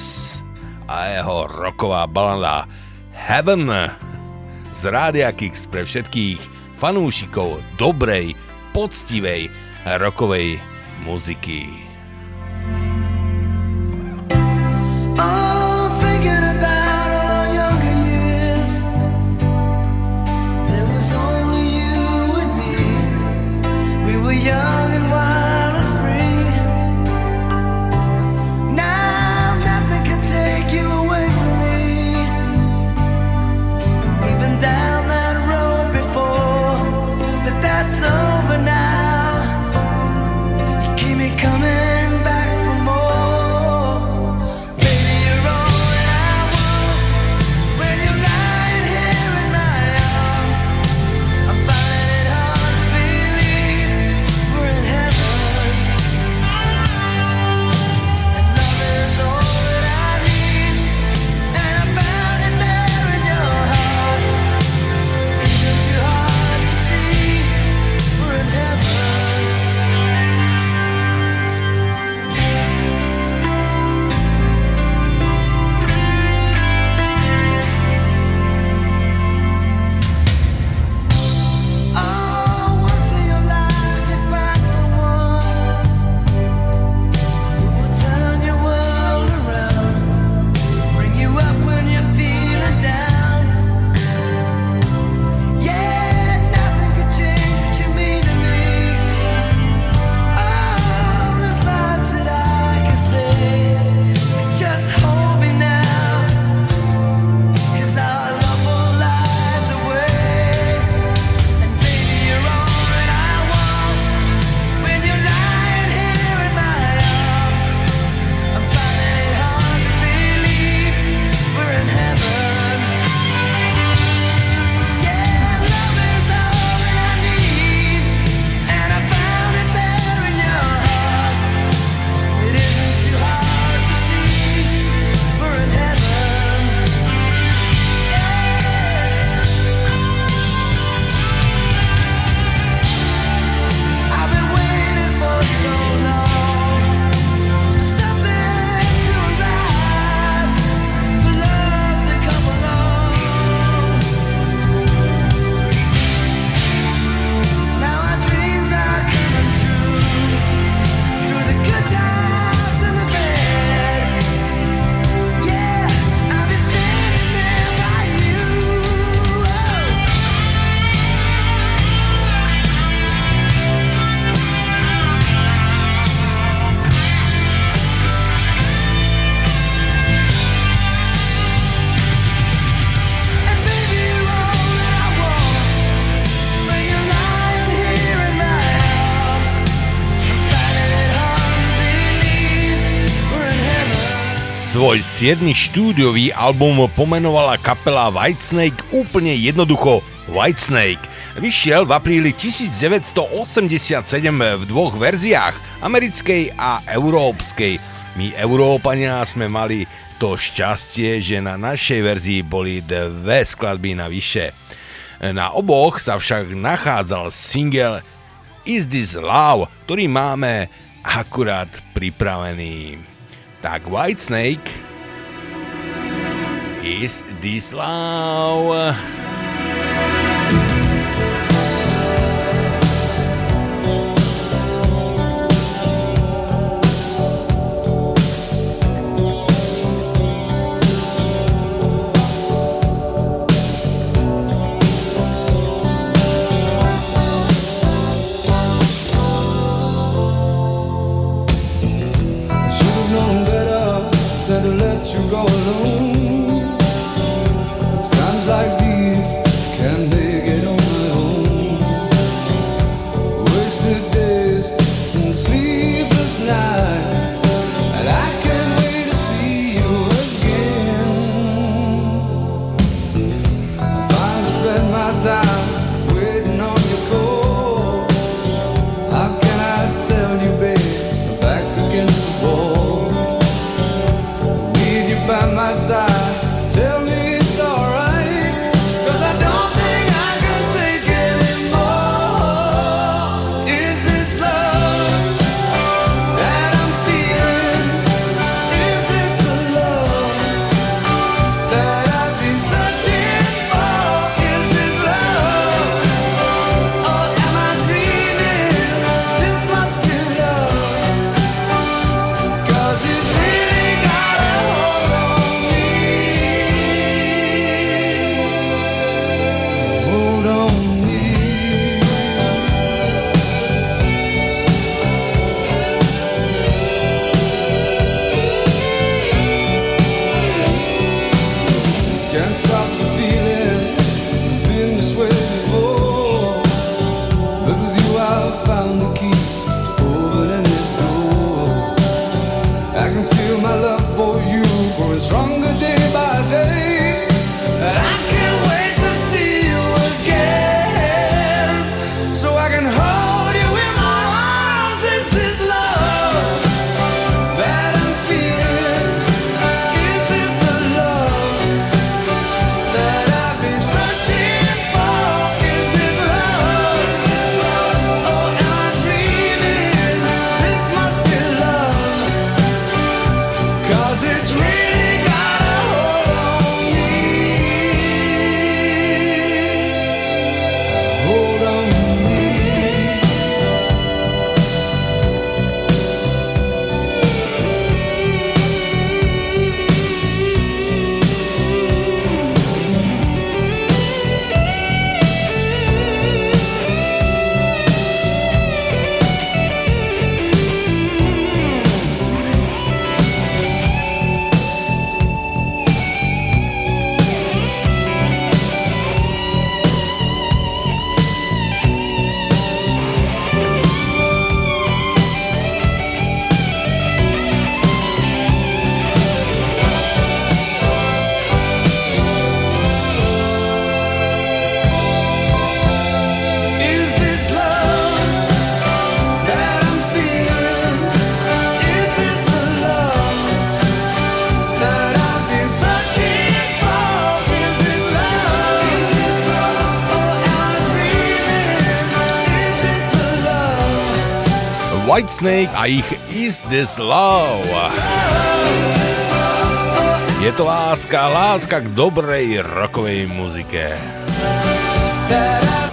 a jeho roková balada Heaven z Rádia Kix pre všetkých fanúšikov dobrej, poctivej rokovej muziky. Štúdiový album pomenovala kapela Whitesnake úplne jednoducho Whitesnake. Vyšiel v apríli 1987 v dvoch verziách, americkej a európskej. My Európania sme mali to šťastie, že na našej verzii boli dve skladby navyše. Na oboch sa však nachádzal single Is This Love, ktorý máme akurát pripravený. Tak Whitesnake Is This Love Whitesnake a ich Is This Love. Je to láska, láska k dobrej rokovej muzike.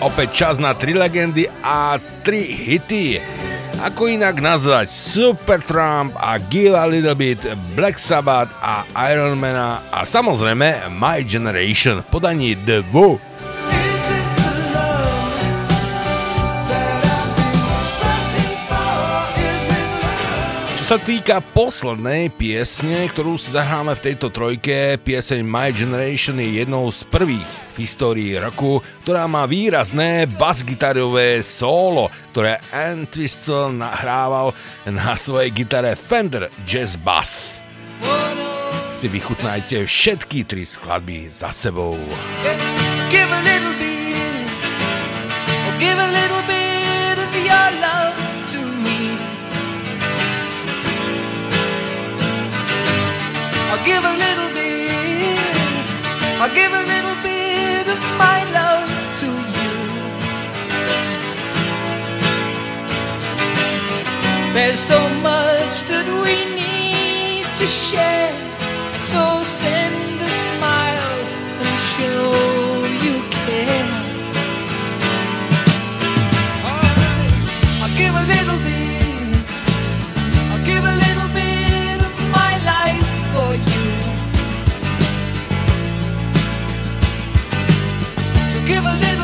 Opäť čas na tri legendy a tri hity. Ako inak nazvať Supertramp a Give a Little Bit, Black Sabbath a Ironmana a samozrejme My Generation v podaní The Who. sa týka poslednej piesne, ktorú si zahráme v tejto trojke, pieseň My Generation je jednou z prvých v histórii roku, ktorá má výrazné basgitarové solo, ktoré Ann nahrával na svojej gitare Fender Jazz Bass. Si vychutnajte všetky tri skladby za sebou. Give a little bit, give a little bit. a little bit, I'll give a little bit of my love to you. There's so much that we need to share, so send a smile and show you care. live a little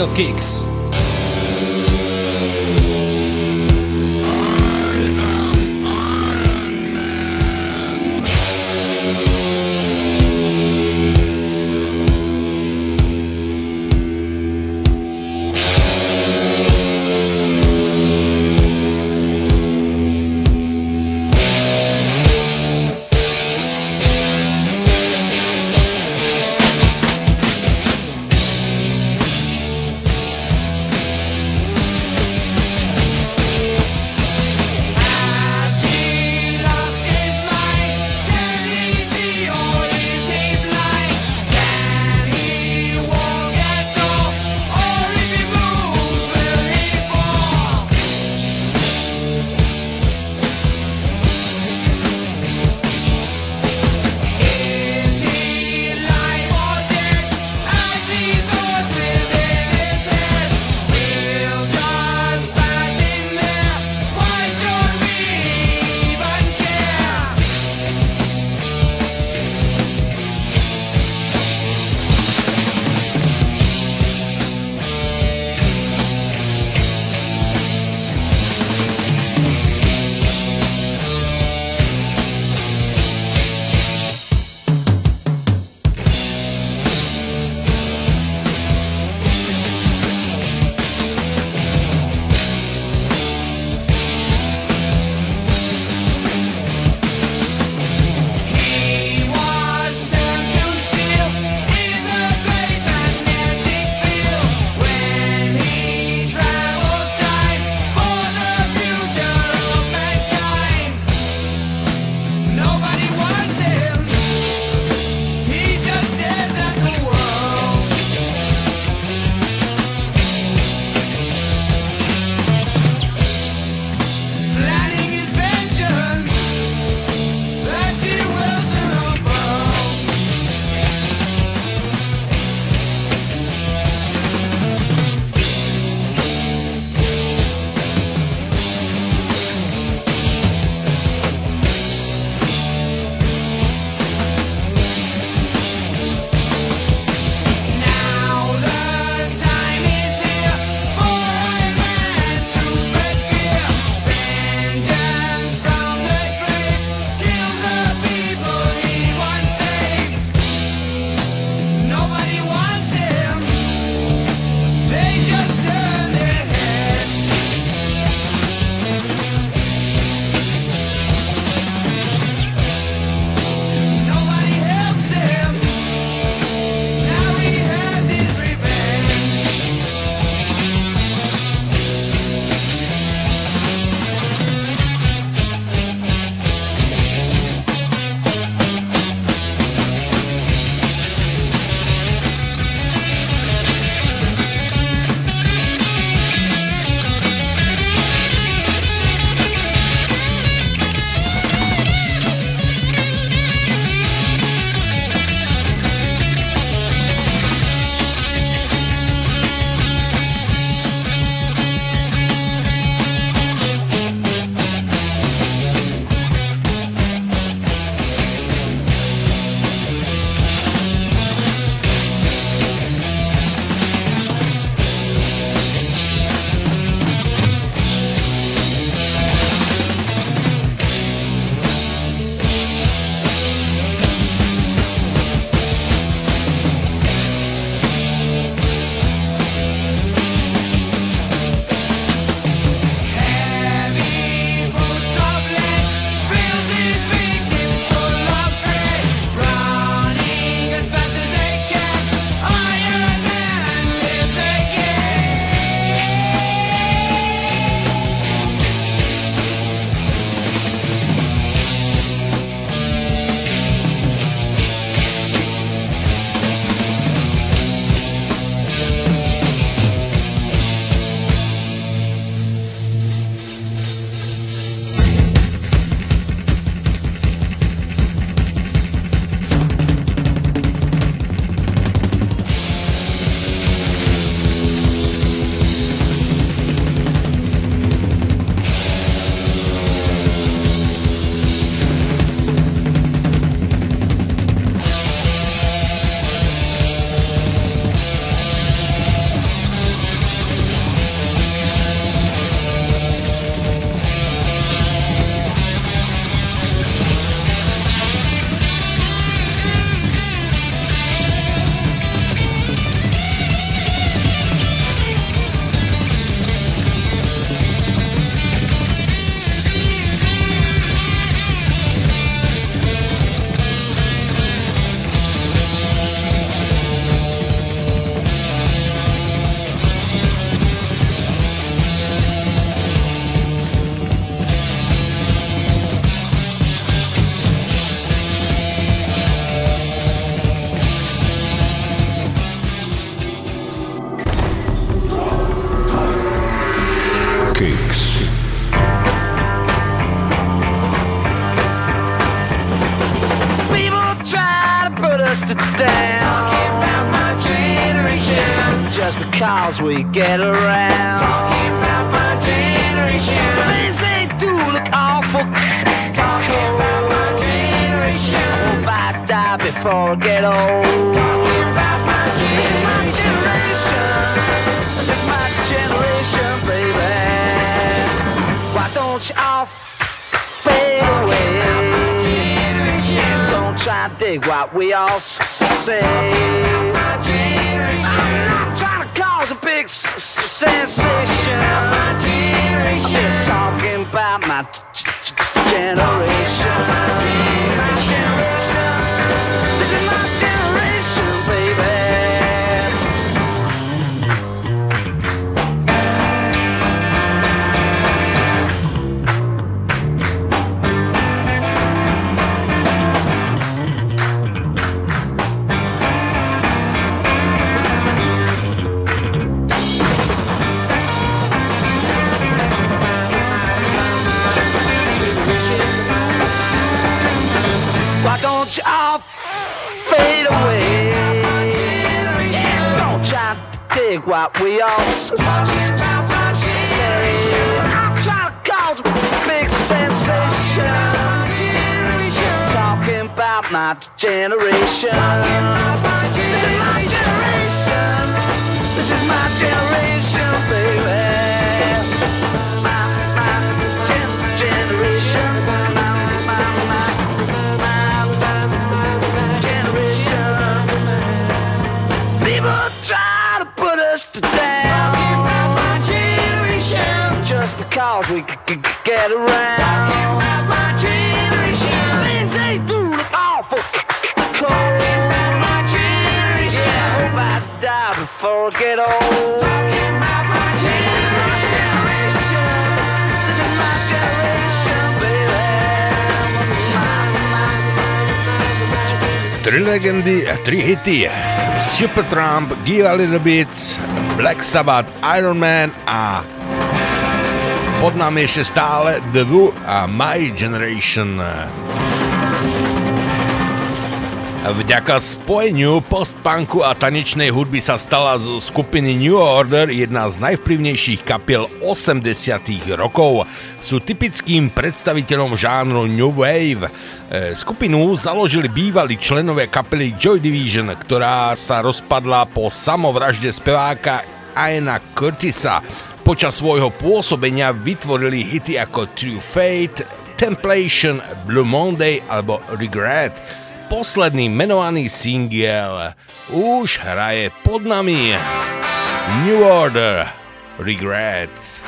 real kicks. We get around. Don't fade away? Don't try to dig what we all say. I'm trying to cause a big sensation. Just talking about my generation. This is my generation. This is my generation, baby. To down. Talking about my generation. Just because we c- c- c- get around. Talking about my generation. Things they do look awful cold. Talking about my generation. I hope I die before I get old. Tri legendy, tri hity. Supertramp, Give a Little Bit, Black Sabbath, Iron Man a pod nami ešte stále The Who a My Generation. Vďaka spojeniu postpunku a tanečnej hudby sa stala zo skupiny New Order jedna z najvplyvnejších kapiel 80 rokov. Sú typickým predstaviteľom žánru New Wave. E, Skupinu založili bývalí členovia kapely Joy Division, ktorá sa rozpadla po samovražde speváka Aina Curtisa. Počas svojho pôsobenia vytvorili hity ako True Fate, Templation, Blue Monday alebo Regret posledný menovaný singiel už hraje pod nami. New Order Regrets.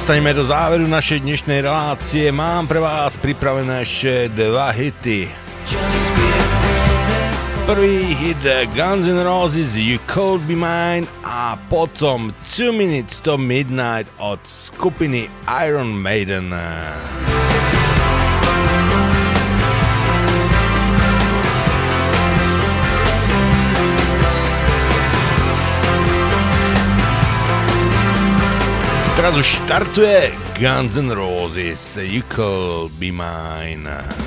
Dostaneme do záveru našej dnešnej relácie, mám pre vás pripravené ešte dva hity. Prvý hit Guns N' Roses You Cold Be Mine a potom 2 Minutes to Midnight od skupiny Iron Maiden. Teraz už štartuje Guns N' Roses You Could Be Mine.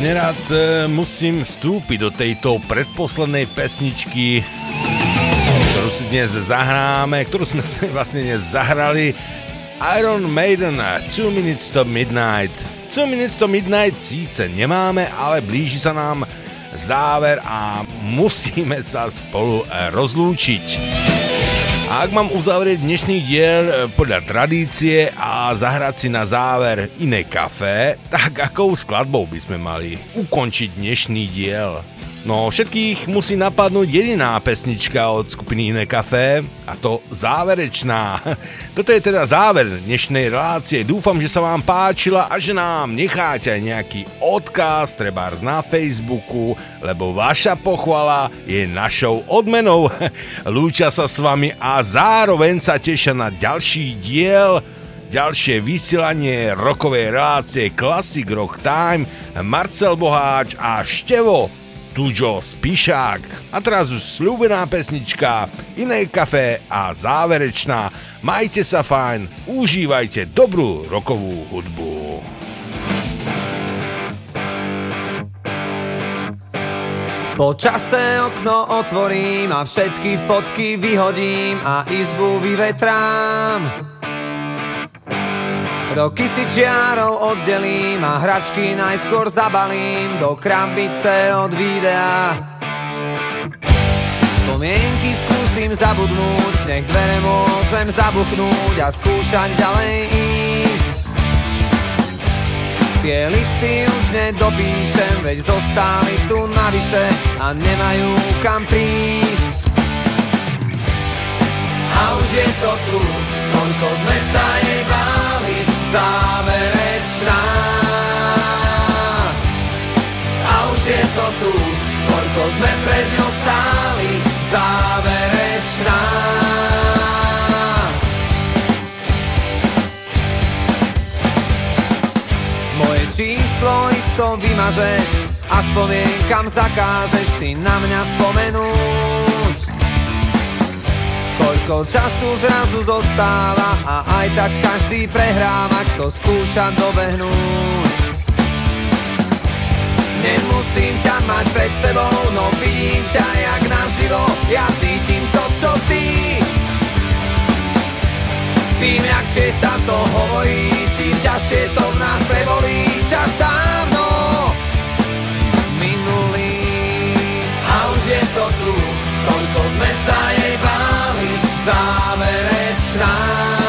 Nerad e, musím vstúpiť do tejto predposlednej pesničky, ktorú si dnes zahráme, ktorú sme si vlastne dnes zahrali, Iron Maiden 2 Minutes to Midnight. 2 Minutes to Midnight síce nemáme, ale blíži sa nám záver a musíme sa spolu e, rozlúčiť. A ak mám uzavrieť dnešný diel e, podľa tradície a zahrať si na záver iné kafé, tak akou skladbou by sme mali ukončiť dnešný diel? No, všetkých musí napadnúť jediná pesnička od skupiny Iné kafé a to záverečná. (laughs) Toto je teda záver dnešnej relácie. Dúfam, že sa vám páčila a že nám necháte aj nejaký odkaz, trebárs na Facebooku, lebo vaša pochvala je našou odmenou. (laughs) Lúča sa s vami a zároveň sa tešia na ďalší diel ďalšie vysielanie rokovej relácie Classic Rock Time Marcel Boháč a Števo Tužo Spišák. A teraz už slúbená pesnička, iné kafé a záverečná. Majte sa fajn, užívajte dobrú rokovú hudbu. Po čase okno otvorím a všetky fotky vyhodím a izbu vyvetrám. Roky si čiarou oddelím a hračky najskôr zabalím do krabice od videa. Spomienky skúsim zabudnúť, nech dvere môžem zabuchnúť a skúšať ďalej ísť. Tie listy už nedopíšem, veď zostali tu navyše a nemajú kam prísť. A už je to tu, koľko sme sa jej báli, záverečná. A už je to tu, koľko sme pred ňou stáli, záverečná. Moje číslo isto vymažeš a spomienkam zakážeš si na mňa spomenúť. Koľko času zrazu zostáva a aj tak každý prehráva, kto skúša dobehnúť. Nemusím ťa mať pred sebou, no vidím ťa jak naživo, ja cítim to, čo ty. Tým ľahšie sa to hovorí, čím ťažšie to v nás prebolí, čas dávno záverečná